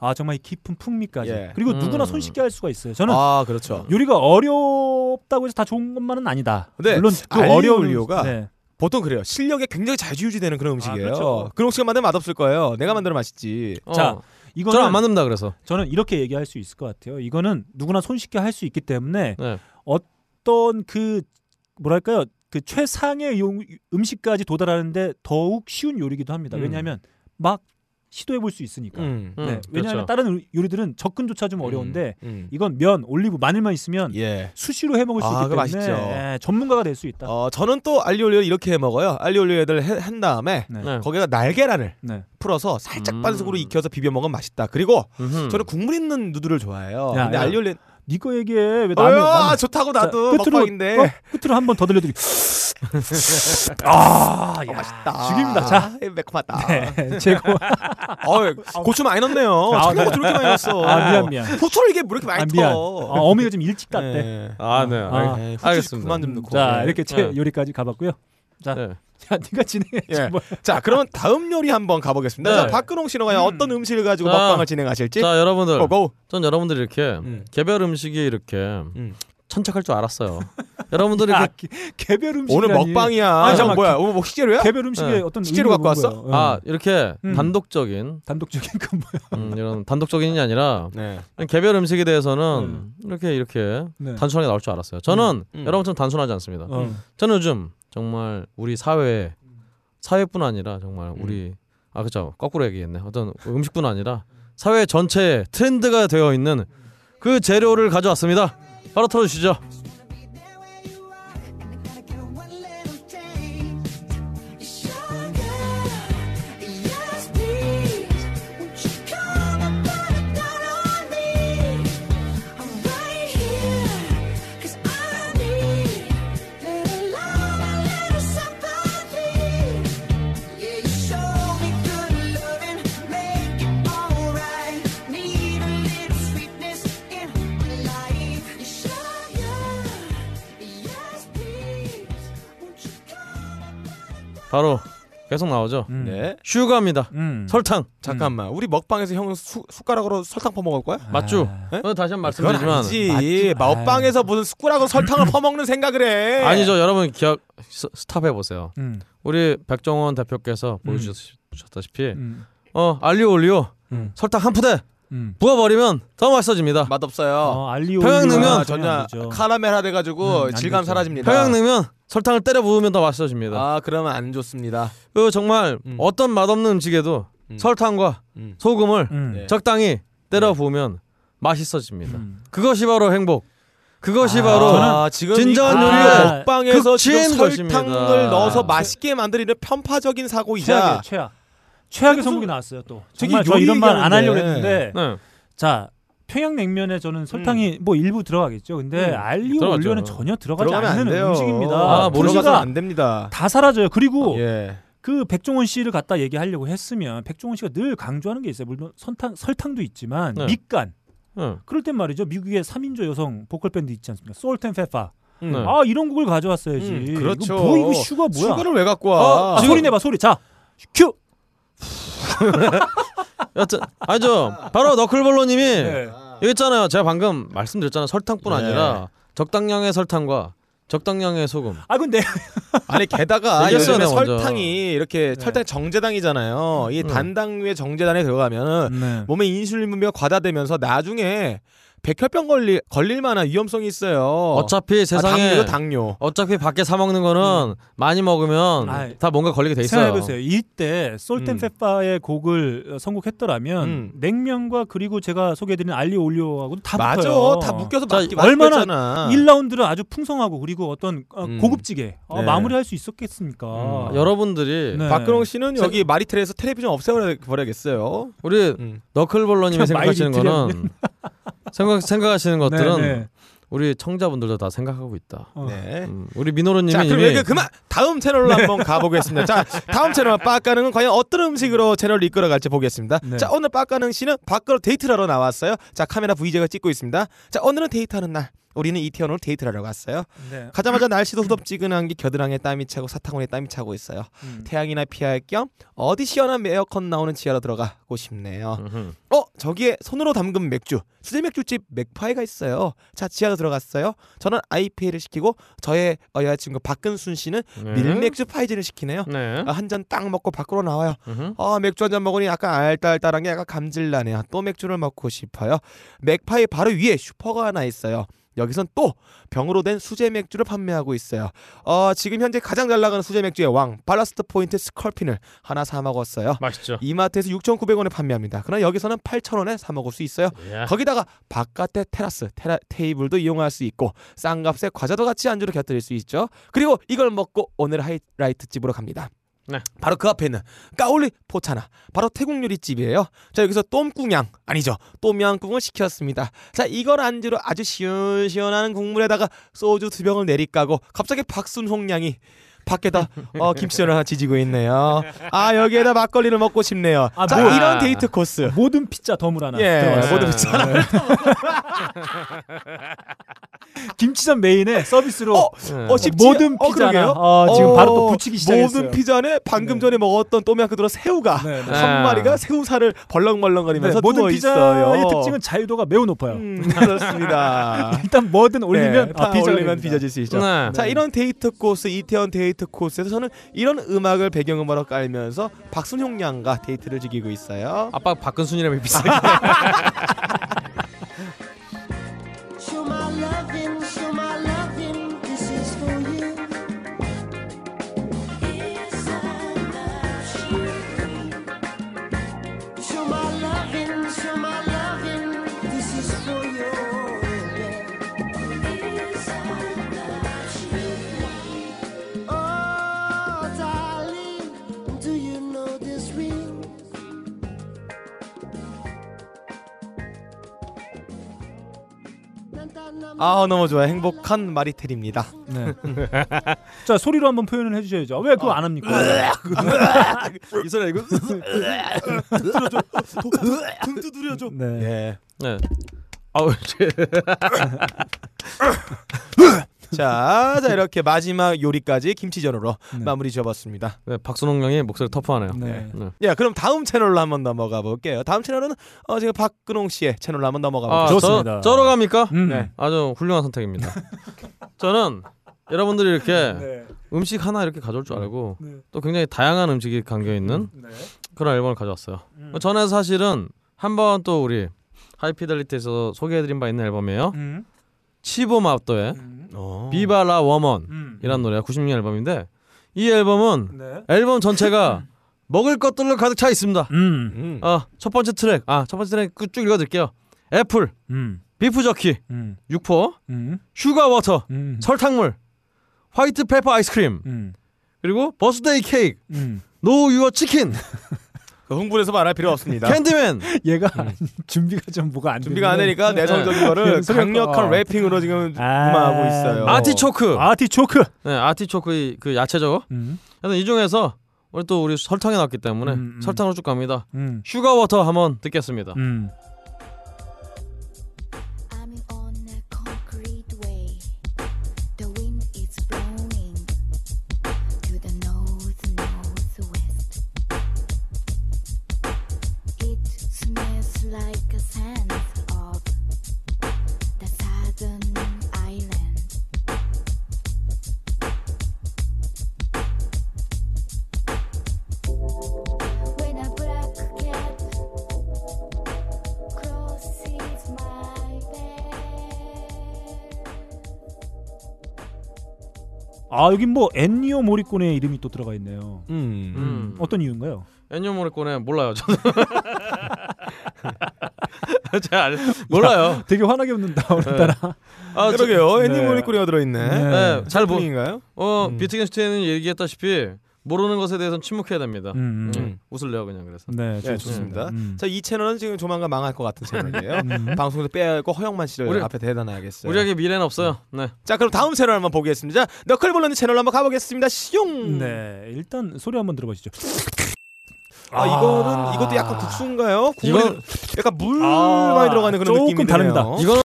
네. 아 정말 이 깊은 풍미까지 예. 그리고 음. 누구나 손쉽게 할 수가 있어요. 저는 아, 그렇죠. 요리가 어렵다고 해서 다 좋은 것만은 아니다. 네. 물론 그 어려운 올리오가 네. 보통 그래요. 실력에 굉장히 자주 유지되는 그런 음식이에요. 그렇죠. 그런 음식 만들면 맛없을 거예요. 내가 만들면 맛있지. 어, 자, 이거는 저는 안 만듭니다. 그래서 저는 이렇게 얘기할 수 있을 것 같아요. 이거는 누구나 손쉽게 할 수 있기 때문에 네. 어떤 그 뭐랄까요 그 최상의 용, 음식까지 도달하는데 더욱 쉬운 요리기도 합니다. 음. 왜냐하면 막 시도해 볼 수 있으니까. 음. 음, 네, 왜냐하면 그렇죠. 다른 요리들은 접근조차 좀 어려운데 음. 이건 면, 올리브, 마늘만 있으면 예. 수시로 해 먹을 수 아, 있기 때문에 맛있죠. 예, 전문가가 될 수 있다. 어, 저는 또 알리올리오 이렇게 해 먹어요. 알리올리오를 해- 한 다음에 네. 네. 거기다 날계란을 네. 풀어서 살짝 음. 반숙으로 익혀서 비벼 먹으면 맛있다. 그리고. 저는 국물 있는 누들을 좋아해요. 야, 근데 야. 알리올리 니거 얘기해. 왜 어, 남의 아, 좋다고 자, 나도 끝으로 먹방인데. 어, 끝으로 한 번 더 들려드리. 아, 야, 맛있다. 죽입니다. 자, 아, 매콤하다. 네, 최고. 어, 고추 많이 넣네요. 아, 청양고추 이렇게 많이 넣었어. 아, 미안, 미안. 고추를 이게 뭐 이렇게 많이 아, 미안. 터? 아, 어미가 좀 일찍 땄대. 네. 아, 네. 아, 알- 에이, 후추 알겠습니다. 그만 좀 넣고. 자, 네. 이렇게 채 네. 요리까지 가봤고요. 자, 네. 자, 네가 진행해. 예. 뭐. 자, 그러면 다음 요리 한번 가보겠습니다. 네. 자, 박근홍 씨는 과연 음. 어떤 음식을 가지고 자, 먹방을 진행하실지. 자, 여러분들. 고고. 전 여러분들이 이렇게 음. 개별 음식이 이렇게 음. 천착할 줄 알았어요. 여러분들이 아, 이렇게 개- 개별 음식 오늘 먹방이야. 아니, 아, 잠깐만. 뭐야? 오늘 뭐 식재료야? 개별 음식에 네. 어떤 식재료 갖고 뭔 왔어? 거예요? 아 어. 이렇게 음. 단독적인 단독적인 건 뭐야? 음, 이런 단독적인이 아니라 네. 개별 음식에 대해서는 이렇게 이렇게 네. 단순하게 나올 줄 알았어요. 저는 음. 여러분처럼 단순하지 않습니다. 어. 저는 요즘 정말 우리 사회에 사회뿐 아니라 정말 우리 아 그죠 거꾸로 얘기했네. 어떤 음식뿐 아니라 사회 전체에 트렌드가 되어 있는 그 재료를 가져왔습니다. 바로 털어주시죠. 바로 계속 나오죠. 음. 네. Sugar입니다. 음. 설탕 잠깐만. 우리 먹방에서 형 수, 숟가락으로 설탕 퍼먹을 거야? 맞죠? 네? 어, 다시 한 번 그건 말씀드리지만 아니지. 먹방에서 무슨 숟가락으로 설탕을 퍼먹는 생각을 해. 아니죠. 여러분 기억 스- stop해 보세요. 음. 우리 백종원 대표께서 보여주셨다시피 음. 어 알리오 올리오 음. 설탕 한 푸대 음. 부어버리면 더 맛있어집니다. 맛없어요. 어, 알리오 평양 냉면 전혀. 카라멜화 돼가지고 음, 안 질감 되죠. 사라집니다. 평양 냉면 설탕을 때려 부으면 더 맛있어집니다. 아 그러면 안 좋습니다. 그 정말 음. 어떤 맛없는 음식에도 음. 설탕과 음. 소금을 음. 네. 적당히 때려 부으면 맛있어집니다. 음. 그것이 바로 행복. 그것이 아, 바로 지금 진정한 이 요리의 먹방에서 지금 극치인 설탕을 것입니다. 넣어서 맛있게 만드는 편파적인 사고이자 최악의 최악. 최악의 선곡이 나왔어요 또. 저기 정말 저 요리 이런 말 안 하려고. 했는데 네. 자 평양냉면에 저는 설탕이 뭐 일부 들어가겠죠. 근데 음, 알리오. 올리오는 전혀 들어가지 않는 돼요. 음식입니다. 아, 아, 모르겠어요. 들어가서 안 됩니다. 다 사라져요. 그리고 예. 그 백종원 씨를 갖다 얘기하려고 했으면 백종원 씨가 늘 강조하는 게 있어요. 물론 설탕 설탕도 있지만 네. 밑간. 네. 그럴 땐 말이죠. 미국의 3인조 여성 보컬 밴드 있지 않습니까? Salt-N-Pepa. 음. 네. 아 이런 곡을 가져왔어야지. 음, 그렇죠. 이거 뭐 이거 Sugar 뭐야? Sugar를 왜 갖고 와? 아, 소리 내봐 소리. 자 큐. 여튼 아니죠. 바로 너클볼러님이 네. 여기 있잖아요. 제가 방금 말씀드렸잖아요. 설탕뿐 네. 아니라 적당량의 설탕과 적당량의 소금. 아 근데 아니 게다가 요즘에. 설탕이 이렇게 네. 설탕 정제당이잖아요. 이 음. 단당류의 정제당에 들어가면은 네. 몸에 인슐린 분비가 과다되면서 나중에 백혈병 걸릴 걸릴 만한 위험성이 있어요. 어차피 아, 세상에 당뇨 당뇨. 어차피 밖에 사 먹는 거는 많이 먹으면 아이, 다 뭔가 걸리게 돼 있어요. 생각해보세요. 이때 솔텐 음. 페파의 곡을 어, 선곡했더라면 음. 냉면과 그리고 제가 소개해드린 알리오 올리오하고는 다 맞아, 붙어요. 다 묶여서 자, 얼마나 맞잖아. 1라운드를 아주 풍성하고 그리고 어떤 어, 음. 고급지게 어, 네. 마무리할 수 있었겠습니까? 아, 여러분들이 네. 박근홍 씨는 여기 마리텔에서 텔레비전 없애버려야겠어요. 우리 음. 너클볼러님이 생각하시는 거는 생각 생각하시는 것들은 네, 네. 우리 청자분들도 다 생각하고 있다. 어. 네. 음, 우리 민호로님이 자, 그럼 이미 그만 다음 채널로 한번 가보겠습니다. 자, 다음 채널 빠까능은 과연 어떤 음식으로 채널을 이끌어갈지 보겠습니다. 네. 자, 오늘 빠까능 씨는 밖으로 데이트를 하러 나왔어요. 자, 카메라 VJ가 찍고 있습니다. 자, 오늘은 데이트하는 날. 우리는 이태원으로 데이트를 하러 갔어요. 네. 가자마자 날씨도 후덥지근한 게 겨드랑이에 땀이 차고 사타구니에 땀이 차고 있어요. 음. 태양이나 피할 겸 어디 시원한 에어컨 나오는 지하로 들어가고 싶네요. 음흠. 어 저기에 손으로 담근 맥주 수제 맥주집 맥파이가 있어요. 자 지하로 들어갔어요. 저는 IPA를 시키고 저의 어, 여자친구 박근순 씨는 네. 밀맥주 파이즈를 시키네요. 네. 한잔 딱 먹고 밖으로 나와요. 음흠. 아 맥주 한 잔 먹으니 약간 알딸딸한 게 약간 감질 나네요. 또 맥주를 먹고 싶어요. 맥파이 바로 위에 슈퍼가 하나 있어요. 여기선 또 병으로 된 수제 맥주를 판매하고 있어요. 어, 지금 현재 가장 잘 나가는 수제 맥주의 왕 Ballast Point Sculpin을 하나 사 먹었어요. 맛있죠. 이마트에서 6,900원에 판매합니다. 그러나 여기서는 8,000원에 사 먹을 수 있어요. 야. 거기다가 바깥에 테라스, 테라, 테이블도 이용할 수 있고 싼 값에 과자도 같이 안주로 곁들일 수 있죠. 그리고 이걸 먹고 오늘 하이라이트 집으로 갑니다. 네. 바로 그 앞에 있는 까올리 포차나 바로 태국 요리집이에요. 자 여기서 똠꿍양 아니죠 똠양꿍을 시켰습니다. 자 이걸 안주로 아주 시원시원한 국물에다가 소주 두 병을 내리까고 갑자기 박순홍 양이 밖에다 어, 김치전을 하나 지지고 있네요. 아 여기에다 막걸리를 먹고 싶네요. 아, 자 뭐- 이런 데이트 코스. 모든 피자 덤을 하나 예, 들어갔어요. 모든 피자. 네. 김치전 메인에 서비스로 어, 네. 어, 쉽지? 모든 어, 피자 그러게요? 어, 지금 바로 또 어, 붙이기 시작했어요. 모든 피자에 방금 네. 전에 먹었던 또미야크 들어 새우가 네, 네. 한 네. 마리가 새우살을 벌렁벌렁거리면서 네, 모든 누워 피자의 있어요. 특징은 자유도가 매우 높아요. 음, 그렇습니다. 일단 뭐든 올리면 네, 아, 다 피자가 올리면 됩니다. 피자질 수 있죠. 네. 자 이런 데이트 코스 이태원 데이트 코스에서 저는 이런 음악을 배경음악으로 깔면서 박순용 양과 데이트를 즐기고 있어요. 아빠 박근순이라면 비싸게. 아 너무 좋아요. 행복한 마리텔입니다. 네. 자 소리로 한번 표현을 해주셔야죠. 왜 그거 안 합니까? 이 소리 이거 등 두드려줘. 네. 예. 네. 아우 제- 자, 자 이렇게 마지막 요리까지 김치전으로 네. 마무리 지어봤습니다. 네, 박순홍 양이 목소리 터프하네요. 네. 네. 예, 그럼 다음 채널로 한번 넘어가 볼게요. 다음 채널은 어, 지금 박근홍 씨의 채널로 한번 넘어가 아, 볼게요. 좋습니다. 저, 러 갑니까? 음. 네. 아주 훌륭한 선택입니다. 저는 여러분들이 이렇게 네. 음식 하나 이렇게 가져올 줄 알고 네. 또 굉장히 다양한 음식이 담겨 있는 네. 그런 앨범을 가져왔어요. 음. 저는 사실은 한번 또 우리 하이피델리티에서 소개해드린 바 있는 앨범이에요. 음. Cibo Matto의 음. 어. Viva! La Woman 음. 이란 노래가 96년 앨범인데 이 앨범은 네. 앨범 전체가 먹을 것들로 가득 차 있습니다. 음. 음. 어, 첫 번째 트랙, 아, 첫 번째 트랙 쭉 읽어 드릴게요. 애플, 음. Beef Jerky, 음. 육포, 음. Sugar Water, 음. 설탕물, White Pepper Ice Cream, 음. 그리고 Birthday Cake, 음. Know Your Chicken, 그 흥분해서 말할 필요 없습니다. Candy Man. 얘가 준비가 좀 뭐가 안 준비가 안 되니까 내성적인 거를 소리가 강력한 커. rapping으로 지금 아. 음악하고 있어요. Artichoke. Artichoke. 네, 아티초크 이- 그 야채죠. 음. 그래서 이 중에서 우리 또 우리 설탕이 나왔기 때문에 음, 음. 설탕으로 쭉 갑니다. 음. Sugar Water 한번 듣겠습니다. 아 여기 뭐 엔니오 모리콘의 이름이 또 들어가 있네요. 음. 음. 어떤 이유인가요? 엔뇨 모리코네 몰라요. 저는. 알- 몰라요. 되게 환하게 웃는다 오늘따라. 아, 저- 그러게요. 네. 애니 모리코리가 들어있네. 네. 네, 잘 보. 분인가요? 어 음. 비트겐슈타인은 얘기했다시피 모르는 것에 대해서는 침묵해야 됩니다. 음, 음. 음, 웃을래요 그냥 그래서. 네, 네, 좋습니다. 음. 자, 이 채널은 지금 조만간 망할 것 같은 채널이에요. 음. 방송에서 빼고 허영만 씨를 우리- 앞에 대단해야겠어요. 우리에게 미래는 없어요. 네. 자, 그럼 다음 채널 한번 보겠습니다. 자, 너클볼러는 채널 한번 가보겠습니다. 시용. 네, 일단 소리 한번 들어보시죠. 아, 이거는 이것도 약간 국수인가요? 국물이 이건- 약간 물 아, 많이 들어가는 그런 조금 느낌이 다릅니다. 이거는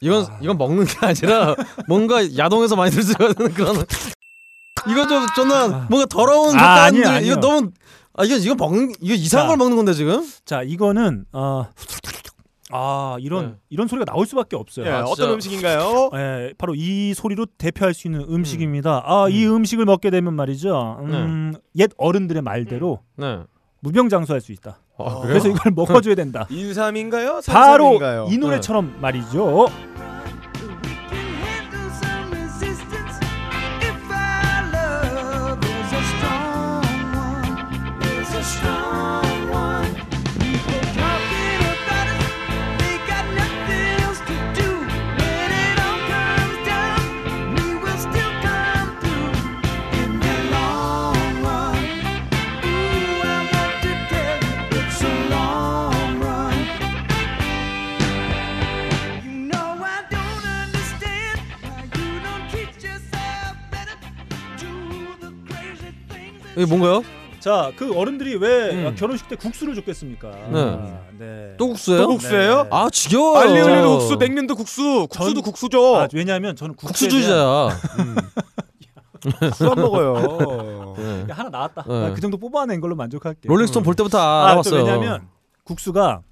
이건 이건 먹는 게 아니라 뭔가 야동에서 많이 들수 있는 그런 이거 좀 저는 뭔가 더러운 아, 아, 아니에요, 이거. 너무 아 이거 이거 먹는 이거 이상한 자. 걸 먹는 건데 지금 자 이거는 어, 아 이런 네. 이런 소리가 나올 수밖에 없어요. 예, 아, 어떤. 음식인가요? 예, 바로 이 소리로 대표할 수 있는 음식입니다. 아, 이 음 식을 먹게 되면 말이죠. 음, 옛 어른들의 말대로 네 무병장수할 수 있다. 아? 그래서 이걸 먹어줘야 된다. 인삼인가요? 바로? 이 노래처럼 말이죠. 이게 뭔가요? 자, 그 어른들이 왜 음. 결혼식 때 국수를 줬겠습니까? 네. 네. 또 국수예요? 또 국수예요? 네. 아 지겨워요. 알리 올리도 국수, 냉면도 국수, 국수도 전- 국수죠. 아, 왜냐하면 저는 국수에 대한- 국수주의자야. 국수 안 먹어요. 네. 야, 하나 나왔다. 네. 나 그 정도 뽑아낸 걸로 만족할게. 롤링스톤 볼 때부터 아, 또 알아봤어요. 왜냐하면 국수가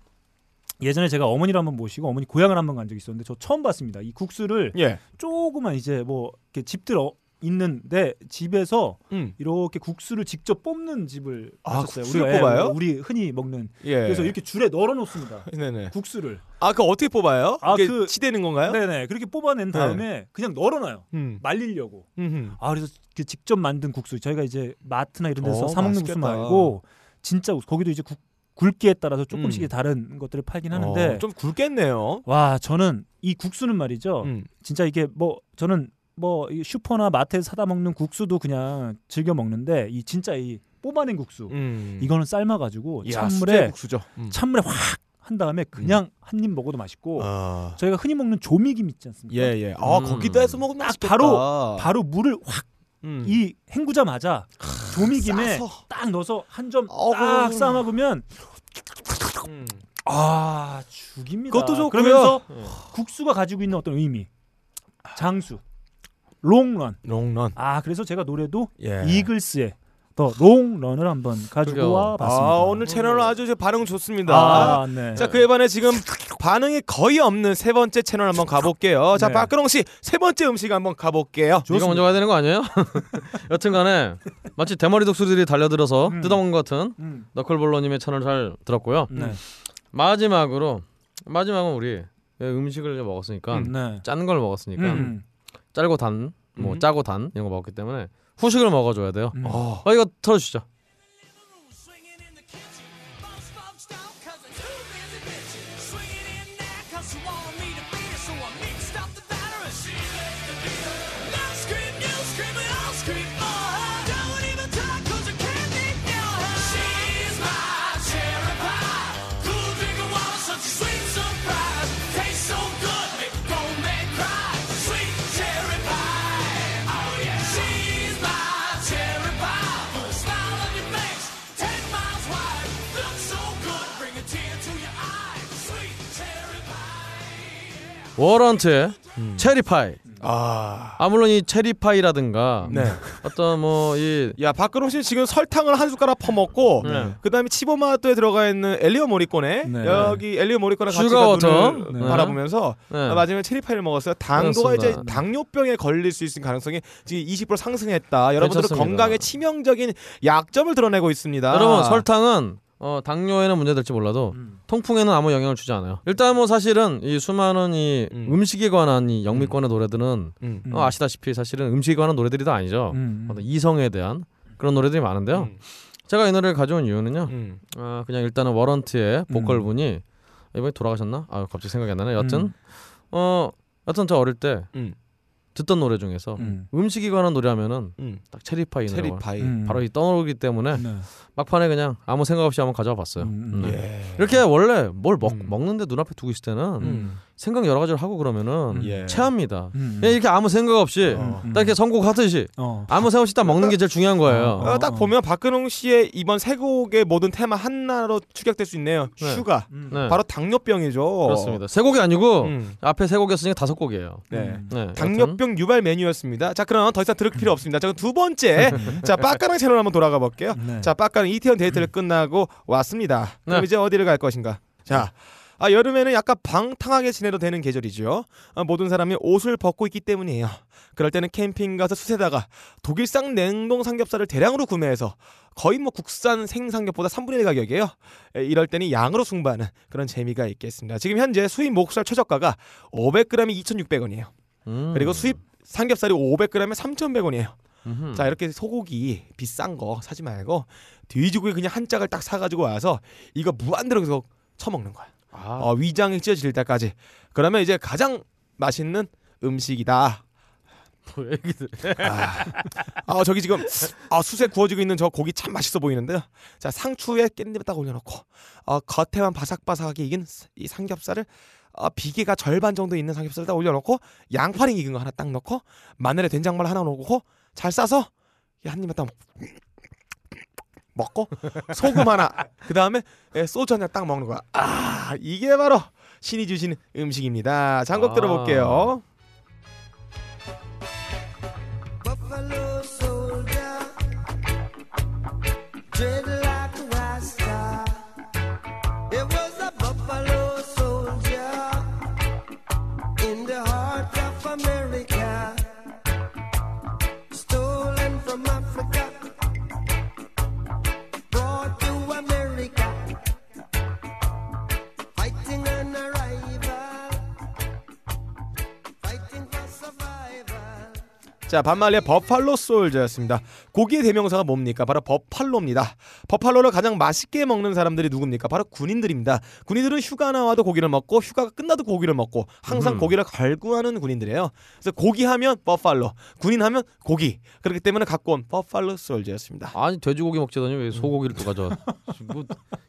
예전에 제가 어머니를 한번 모시고 어머니 고향을 한번 간 적이 있었는데 저 처음 봤습니다. 이 국수를 예. 조그만 이제 뭐 이렇게 집들 어, 있는데 집에서 음. 이렇게 국수를 직접 뽑는 집을 아, 봤었어요. 국수를 우리가, 뽑아요? 우리 흔히 먹는. 예. 그래서 이렇게 줄에 널어 놓습니다. 네네. 국수를. 아, 그 어떻게 뽑아요? 아, 그- 치대는 건가요? 네네. 그렇게 뽑아낸 다음에 그냥 널어놔요. 음. 말리려고. 음흠. 아 그래서 그 직접 만든 국수 저희가 이제 마트나 이런 데서 어, 사 먹는 국수. 말고 진짜. 거기도 이제 국, 굵기에 따라서 조금씩 음. 다른 것들을 팔긴 하는데 어, 좀 굵겠네요. 와 저는 이 국수는 말이죠 음. 진짜 이게 뭐 저는 뭐이 슈퍼나 마트에서 사다 먹는 국수도 그냥 즐겨 먹는데 이 진짜 이 뽑아낸 국수 음. 이거는 삶아가지고 이야, 찬물에 국수죠. 음. 찬물에 확 한 다음에 그냥 한입 먹어도 맛있고 아. 저희가 흔히 먹는 조미김 있지 않습니까? 예, 예. 아, 음. 거기다 해서 먹으면 딱 맛있겠다. 바로 바로 물을 확 음. 이 헹구자마자 조미김에 싸서. 딱 넣어서 한 점. 딱 싸 먹으면 음. 아 죽입니다. 그것도 좋고요. 그러면서 예. 국수가 가지고 있는 어떤 의미, 장수, 롱런. 롱런. 아 그래서 제가 노래도 예. 이글스의 더 롱런을 한번 가지고 그러게요. 와 봤습니다. 아, 오늘 채널 아주 반응 좋습니다. 아, 네. 자, 그에 반해 지금 반응이 거의 없는 세 번째 채널 한번 가볼게요. 자, 네. 박근홍 씨 세 번째 음식 한번 가볼게요. 네가 먼저 가야 되는 거 아니에요? 여튼간에 마치 대머리 독수리들이 달려들어서 음. 뜯어먹는 것 같은 음. 너클볼러님의 채널 잘 들었고요. 네. 마지막으로 마지막은 우리 음식을 먹었으니까 음. 네. 짠걸 먹었으니까 음. 짜고 단, 뭐 음. 짜고 단 이런 거 먹었기 때문에 후식을 먹어줘야 돼요. 음. 어. 어 이거 틀어주시죠. 워런트의 체리파이. 아. 아 물론 이 체리파이라든가 네. 어떤 뭐이 야, 박근홍 씨 지금 설탕을 한 숟가락 퍼먹고 네. 그다음에 치보마토에 들어가 있는 엘리오 모리꼬네 네. 여기 엘리오 모리꼬네 같이. 눈을 네. 바라보면서 네. 아, 마지막에 체리파이를 먹었어요. 당도가 이제 그렇습니다. 당뇨병에 걸릴 수 있는 가능성이 지금 20% 상승했다. 여러분들은 괜찮습니다. 건강에 치명적인 약점을 드러내고 있습니다. 여러분 설탕은 어, 당뇨에는 문제될지 몰라도 음. 통풍에는 아무 영향을 주지 않아요. 일단 뭐 사실은 이 수많은 이 음. 음. 식에 관한 이 영미권의 노래들은 음. 음. 어, 아시다시피 사실은 음식에 관한 노래들이 다 아니죠. 음. 어떤 이성에 대한 그런 노래들이 많은데요. 음. 제가 이 노래를 가져온 이유는요. 음. 아, 그냥 일단은 Warrant의 보컬 분이 이번에 돌아가셨나? 아 갑자기 생각이 안 나네. 여튼 음. 어 여튼 저 어릴 때 음. 듣던 노래 중에서 음. 음. 식에 관한 노래 하면은 음. 딱 Cherry Pie Cherry Pie. 음. 바로 이 떠오르기 때문에 네. 막판에 그냥 아무 생각 없이 한번 가져와 봤어요. 음, 음. 음. 예. 이렇게 원래 뭘 먹, 음. 먹는데 눈앞에 두고 있을 때는 음. 생각 여러 가지를 하고 그러면은 예. 체합니다. 음. 그냥 이렇게 아무 생각 없이 어. 딱 이렇게 선곡하듯이 어. 아무 생각 없이 딱 먹는 게 제일 중요한 거예요. 어, 딱 보면 박근홍 씨의 이번 세 곡의 모든 테마 하나로 축약될 수 있네요. 네. Sugar. 음. 네. 바로 당뇨병이죠. 그렇습니다. 세 곡이 아니고 음. 앞에 세 곡이었으니까 다섯 곡이에요. 네. 음. 네. 당뇨병 유발 메뉴였습니다. 자, 그럼 더 이상 들을 필요 없습니다. 자, 그럼 두 번째. 자, 빡가랑 채널 한번 돌아가 볼게요. 네. 자, 빡가는 이태원 데이트를 끝나고 왔습니다. 그럼 네. 이제 어디를 갈 것인가? 자, 아, 여름에는 약간 방탕하게 지내도 되는 계절이죠. 아, 모든 사람이 옷을 벗고 있기 때문이에요. 그럴 때는 캠핑 가서 숯에다가 독일산 냉동 삼겹살을 대량으로 구매해서 거의 뭐 국산 생삼겹보다 3분의 1 가격이에요. 에, 이럴 때는 양으로 승부하는 그런 재미가 있겠습니다. 지금 현재 수입 목살 최저가가 500g이 2,600원이에요. 음. 그리고 수입 삼겹살이 500g에 3,100원이에요. 음흠. 자 이렇게 소고기 비싼 거 사지 말고 돼지고기 그냥 한 짝을 딱 사가지고 와서 이거 무한대로 계속 처먹는 거야. 아, 어, 위장이 찢어질 때까지. 그러면 이제 가장 맛있는 음식이다. 뭐 얘기들. 아 저기 지금 아, 숯에 구워지고 있는 저 고기 참 맛있어 보이는데요. 자 상추에 깻잎 딱 올려놓고 어, 겉에만 바삭바삭하게 익은 이 삼겹살을 어, 비계가 절반 정도 있는 삼겹살을 딱 올려놓고 양파링 익은 거 하나 딱 넣고 마늘에 된장말 하나 넣고 잘 싸서 이한 입에 딱 먹고 소금 하나 그 다음에 소주 한 잔 딱 먹는 거야. 아 이게 바로 신이 주신 음식입니다. 장곡 아. 들어볼게요. 자 반말리의 버팔로 솔저였습니다. 고기의 대명사가 뭡니까? 바로 버팔로입니다. 버팔로를 가장 맛있게 먹는 사람들이 누굽니까? 바로 군인들입니다. 군인들은 휴가 나와도 고기를 먹고 휴가가 끝나도 고기를 먹고 항상 음. 고기를 갈구하는 군인들이에요. 그래서 고기 하면 버팔로, 군인 하면 고기. 그렇기 때문에 갖고 온 버팔로 솔저였습니다. 아니 돼지고기 먹자더니 왜 소고기를 또 가져와? 뭐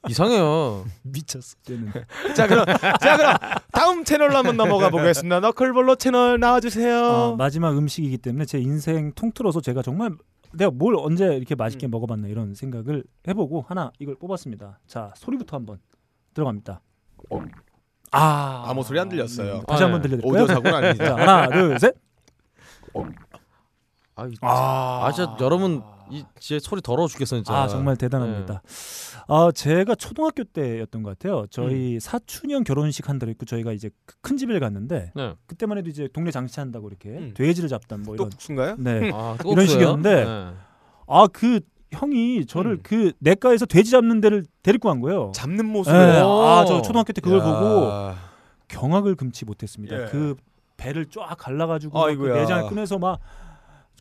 이상해요. 미쳤어. 쟤는. 자 그럼 자 그럼 다음 채널로 한번 넘어가 보겠습니다. 너클볼로 채널 나와주세요. 어, 마지막 음식이기 때문에 제 인생 통틀어서 제가 정말 내가 뭘 언제 이렇게 맛있게 먹어봤나 이런 생각을 해보고 하나 이걸 뽑았습니다. 자 소리부터 한번 들어갑니다. 아 아무 소리 안 들렸어요. 다시 아, 한번 네. 들려드릴까요? 오디오 사고는 아닙니다. 자, 하나 둘 셋. 아, 이- 아, 아 진짜 여러분 이 진짜 소리 더러워 죽겠어 진짜. 아 정말 대단합니다. 아 제가 초등학교 때였던 것 같아요. 저희 사춘형 결혼식 한다고 했고 저희가 이제 그큰 집을 갔는데 네. 그때만 해도 이제 동네 장치한다고 이렇게 음. 돼지를 잡던 뭐또 이런 국수인가요? 네. 아, 이런. 식이었는데 네. 아그 형이 저를 음. 그 내과에서 돼지 잡는 데를 데리고 간 거예요. 잡는 네. 모습을. 아저 초등학교 때 그걸 야. 보고 경악을 금치 못했습니다. 예. 그 배를 쫙 갈라가지고 아이고야. 내장을 꺼내서 막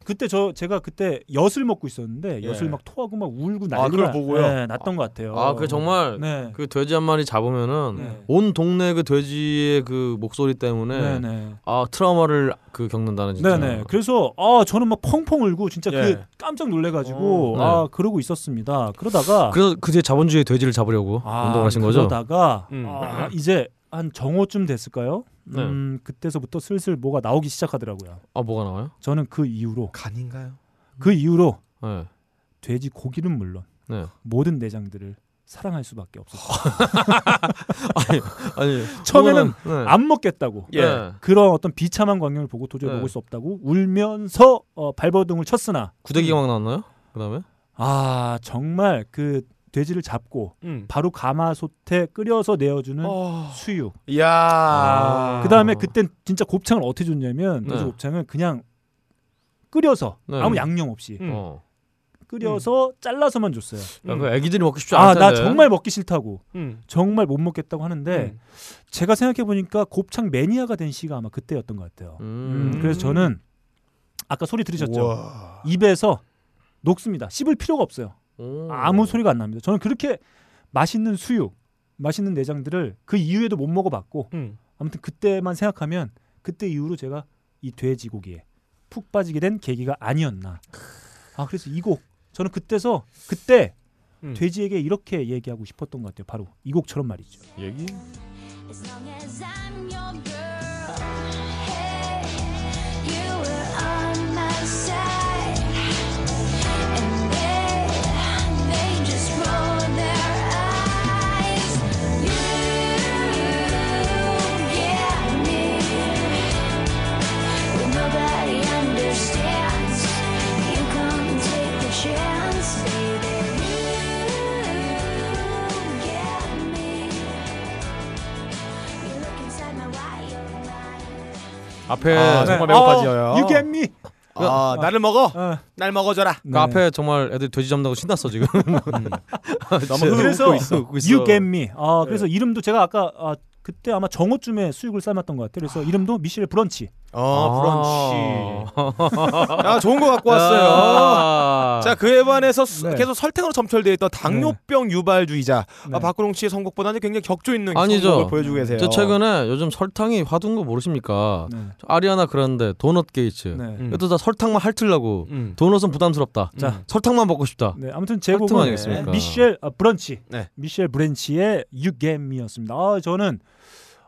그때 저 제가 그때 엿을 먹고 있었는데 예. 엿을 막 토하고 막 울고 아, 난리가 보고요? 네, 났던 것 같아요. 아, 그 정말 네. 그 돼지 한 마리 잡으면은 네. 온 동네 그 돼지의 그 목소리 때문에 네네. 아 트라우마를 그 겪는다는 진짜. 네네. 그래서 아 저는 막 펑펑 울고 진짜 예. 그 깜짝 놀래가지고 어, 네. 아 그러고 있었습니다. 그러다가 그래서 그제 자본주의 돼지를 잡으려고 아, 운동을 하신 거죠? 그러다가 음. 아, 이제 한 정오쯤 됐을까요? 네. 음 그때서부터 슬슬 뭐가 나오기 시작하더라고요. 아 뭐가 나와요? 저는 그 이후로 간인가요? 그 이후로 네. 돼지 고기는 물론 네. 모든 내장들을 사랑할 수밖에 없었어요. 아니 처음에는 그거는- 네. 안 먹겠다고 예. 네. 그런 어떤 비참한 광경을 보고 도저히 네. 먹을 수 없다고 울면서 어, 발버둥을 쳤으나 구데기가 막 나왔나요? 그다음에 아 정말 그 돼지를 잡고 음. 바로 가마솥에 끓여서 내어주는 어. 수육. 이야. 아. 그 다음에 그땐 진짜 곱창을 어떻게 줬냐면 돼지 네. 곱창을 그냥 끓여서 네. 아무 양념 없이 음. 어. 끓여서 잘라서만 줬어요. 야, 그 애기들이 먹기 쉽지 아 않을 나. 정말 먹기 싫다고 음. 정말 못 먹겠다고 하는데 음. 제가 생각해 보니까 곱창 매니아가 된 시가 아마 그때였던 것 같아요. 음. 음, 그래서 저는 아까 소리 들으셨죠? 우와. 입에서 녹습니다. 씹을 필요가 없어요. 오. 아무 소리가 안 납니다. 저는 그렇게 맛있는 수육, 맛있는 내장들을 그 이후에도 못 먹어봤고 음. 아무튼 그때만 생각하면 그때 이후로 제가 이 돼지고기에 푹 빠지게 된 계기가 아니었나. 아 그래서 이 곡 저는 그때서 그때 음. 돼지에게 이렇게 얘기하고 싶었던 것 같아요. 바로 이 곡처럼 말이죠. 얘기. 앞에 아, 네. 정말 매운맛이에요. 어, you get me. 아, 나를 먹어. 어. 날 먹어줘라. 그 네. 앞에 정말 애들 돼지 잡는다고 신났어 지금. 너무 진짜. 그래서 웃고 있어, 웃고 있어. You get me. 아 그래서 이름도 제가 아까 아, 그때 아마 정오쯤에 수육을 삶았던 것 같아요. 그래서 이름도 미셸 브런치. 어, 아. 브런치. 야, 좋은 거 갖고 왔어요. 아. 자, 그에 반해서 수- 네. 계속 설탕으로 점철되어 있던 당뇨병 유발주의자 네. 아, 박근홍 씨의 선곡보다는 굉장히 격조 있는 아니죠. 선곡을 보여주고 계세요. 저 최근에 요즘 설탕이 화두인 거 모르십니까? 네. 저 아리아나 그란데 도넛 게이트. 네. 음. 이것도 다 설탕만 핥으려고 음. 도넛은 부담스럽다. 자. 설탕만 먹고 싶다. 네, 아무튼 설탕 제곡은 아니겠습니까? 미셸 아, 브랜치. 네. 미셸 브랜치의 Me였습니다. 아, 저는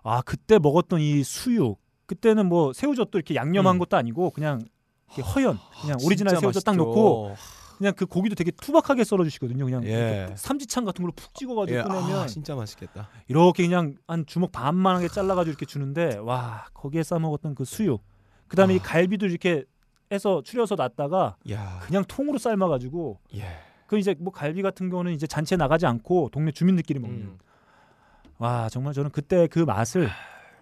아 그때 먹었던 이 수육 그때는 뭐 새우젓도 이렇게 양념한 음. 것도 아니고 그냥 허연 그냥 오리지널 새우젓 딱 맛있죠. 넣고 그냥 그 고기도 되게 투박하게 썰어 주시거든요. 그냥 예. 삼지창 같은 걸로 푹 찍어 가지고 예, 꺼내면 아, 진짜 맛있겠다. 이렇게 그냥 한 주먹 반만하게 잘라 가지고 이렇게 주는데 와 거기에 싸 먹었던 그 수육 그다음에 이 갈비도 이렇게 해서 추려서 놨다가 야, 그냥 통으로 삶아 가지고 예. 그 이제 뭐 갈비 같은 경우는 이제 잔치에 나가지 않고 동네 주민들끼리 먹는 음. 와 정말 저는 그때 그 맛을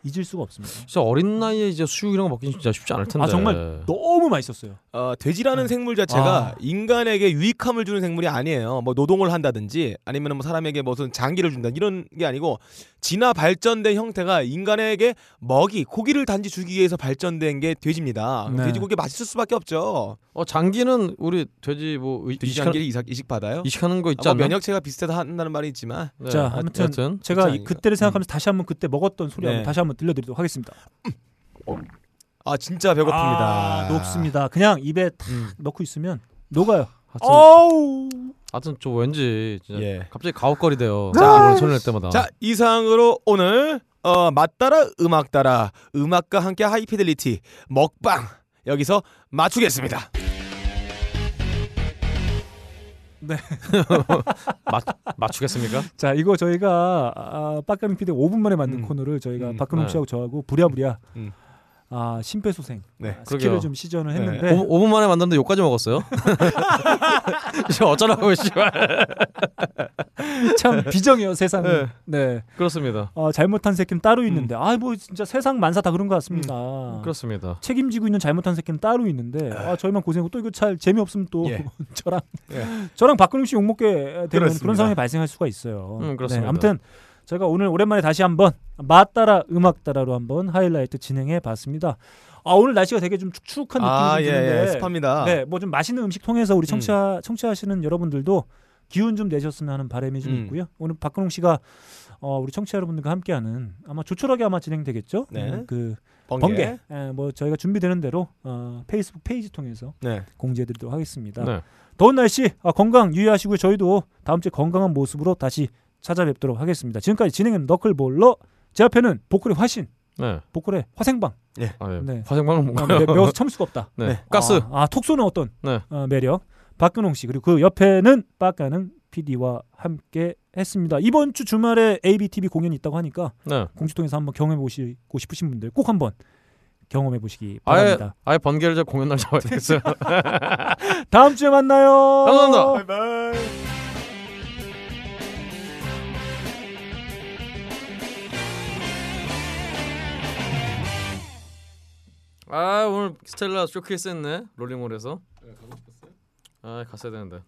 잊을 수가 없습니다. 진짜 어린 나이에 이제 수육 이런 거 먹기 진짜 쉽지 않을 텐데. 아 정말 너무 맛있었어요. 어, 돼지라는 네. 생물 자체가 아. 인간에게 유익함을 주는 생물이 아니에요. 뭐 노동을 한다든지 아니면 뭐 사람에게 무슨 장기를 준다 이런 게 아니고 진화 발전된 형태가 인간에게 먹이 고기를 단지 주기 위해서 발전된 게 돼지입니다. 네. 돼지고기 맛있을 수밖에 없죠. 어 장기는 우리 돼지 뭐 의- 돼지 장기를 이식, 이식 받아요. 이식하는 거 있지 아, 뭐? 면역체가 비슷해서 한다는 말이 있지만 네. 자, 하- 아무튼 제가 이? 그때를 생각하면서 다시 한번 그때 먹었던 소리 한번 네. 다시 한번 들려드리도록 하겠습니다. 아 진짜 배고픕니다. 아, 녹습니다. 그냥 입에 탁 음. 넣고 있으면 녹아요. 어우. 하여튼 좀 왠지 진짜 예. 갑자기 가혹거리대요. 자, 자, 손낼 때마다. 자 이상으로 오늘 어, 맛 따라 음악 따라 음악과 함께 하이피델리티 먹방 여기서 맞추겠습니다. 맞 맞추겠습니까? 자 이거 저희가 아, 빡가는 PD 5분 만에 만든 음. 코너를 저희가 음. 박근홍 네. 씨하고 저하고 부랴부랴 음. 아 심폐소생 네. 아, 스킬을 그러게요. 좀 시전을 네. 했는데 5, 5분 만에 만드는데 욕까지 먹었어요. 이제 어쩌라고 씨발. 참 비정해요 세상은. 네. 네. 그렇습니다. 아, 잘못한 새끼는 따로 음. 있는데 아뭐 진짜 세상 만사 다 그런 것 같습니다. 그렇습니다. 책임지고 있는 잘못한 새끼는 따로 있는데 아 저희만 고생하고 또 이거 잘 재미 없으면 또 예. 저랑 예. 저랑 박근홍 씨 욕 먹게 되는 그렇습니다. 그런 상황이 발생할 수가 있어요. 음, 그렇습니다. 네, 아무튼 제가 오늘 오랜만에 다시 한번 맛 따라 음악 따라로 한번 하이라이트 진행해 봤습니다. 아 오늘 날씨가 되게 좀 축축한 느낌이 아좀 예, 드는데 예, 습합니다. 네, 뭐 좀 맛있는 음식 통해서 우리 음. 청취하 청취하시는 여러분들도 기운 좀 내셨으면 하는 바람이 좀 음. 있고요. 오늘 박근홍 씨가 어, 우리 청취자 여러분들과 함께하는 아마 조촐하게 아마 진행되겠죠. 네. 음, 그 번개. 번개. 예, 뭐 저희가 준비되는 대로 어, 페이스북 페이지 통해서 네. 공지해드리도록 하겠습니다. 네. 더운 날씨 아, 건강 유의하시고요. 저희도 다음 주에 건강한 모습으로 다시 찾아뵙도록 하겠습니다. 지금까지 진행은 너클볼러 제 앞에는 보컬의 화신, 네. 보컬의 화생방. 아, 네. 네. 화생방은 아, 뭔가요? 매, 매워서 참을 수가 없다. 네. 네. 가스. 아, 아, 톡 쏘는 어떤 네. 어, 매력. 박근홍 씨 그리고 그 옆에는 빡가는 PD와 함께 했습니다. 이번 주 주말에 ABTV 공연이 있다고 하니까 네. 공지통에서 한번 경험해 보시고 싶으신 분들 꼭 한번 경험해 보시기 아예 바랍니다. 아예 번개를 저 공연 날 잡아야 되겠어요. 다음 주에 만나요. 감사합니다. 바이바이. 아 오늘 스텔라 쇼케이스 했네 롤링홀에서. 아 갔어야 되는데.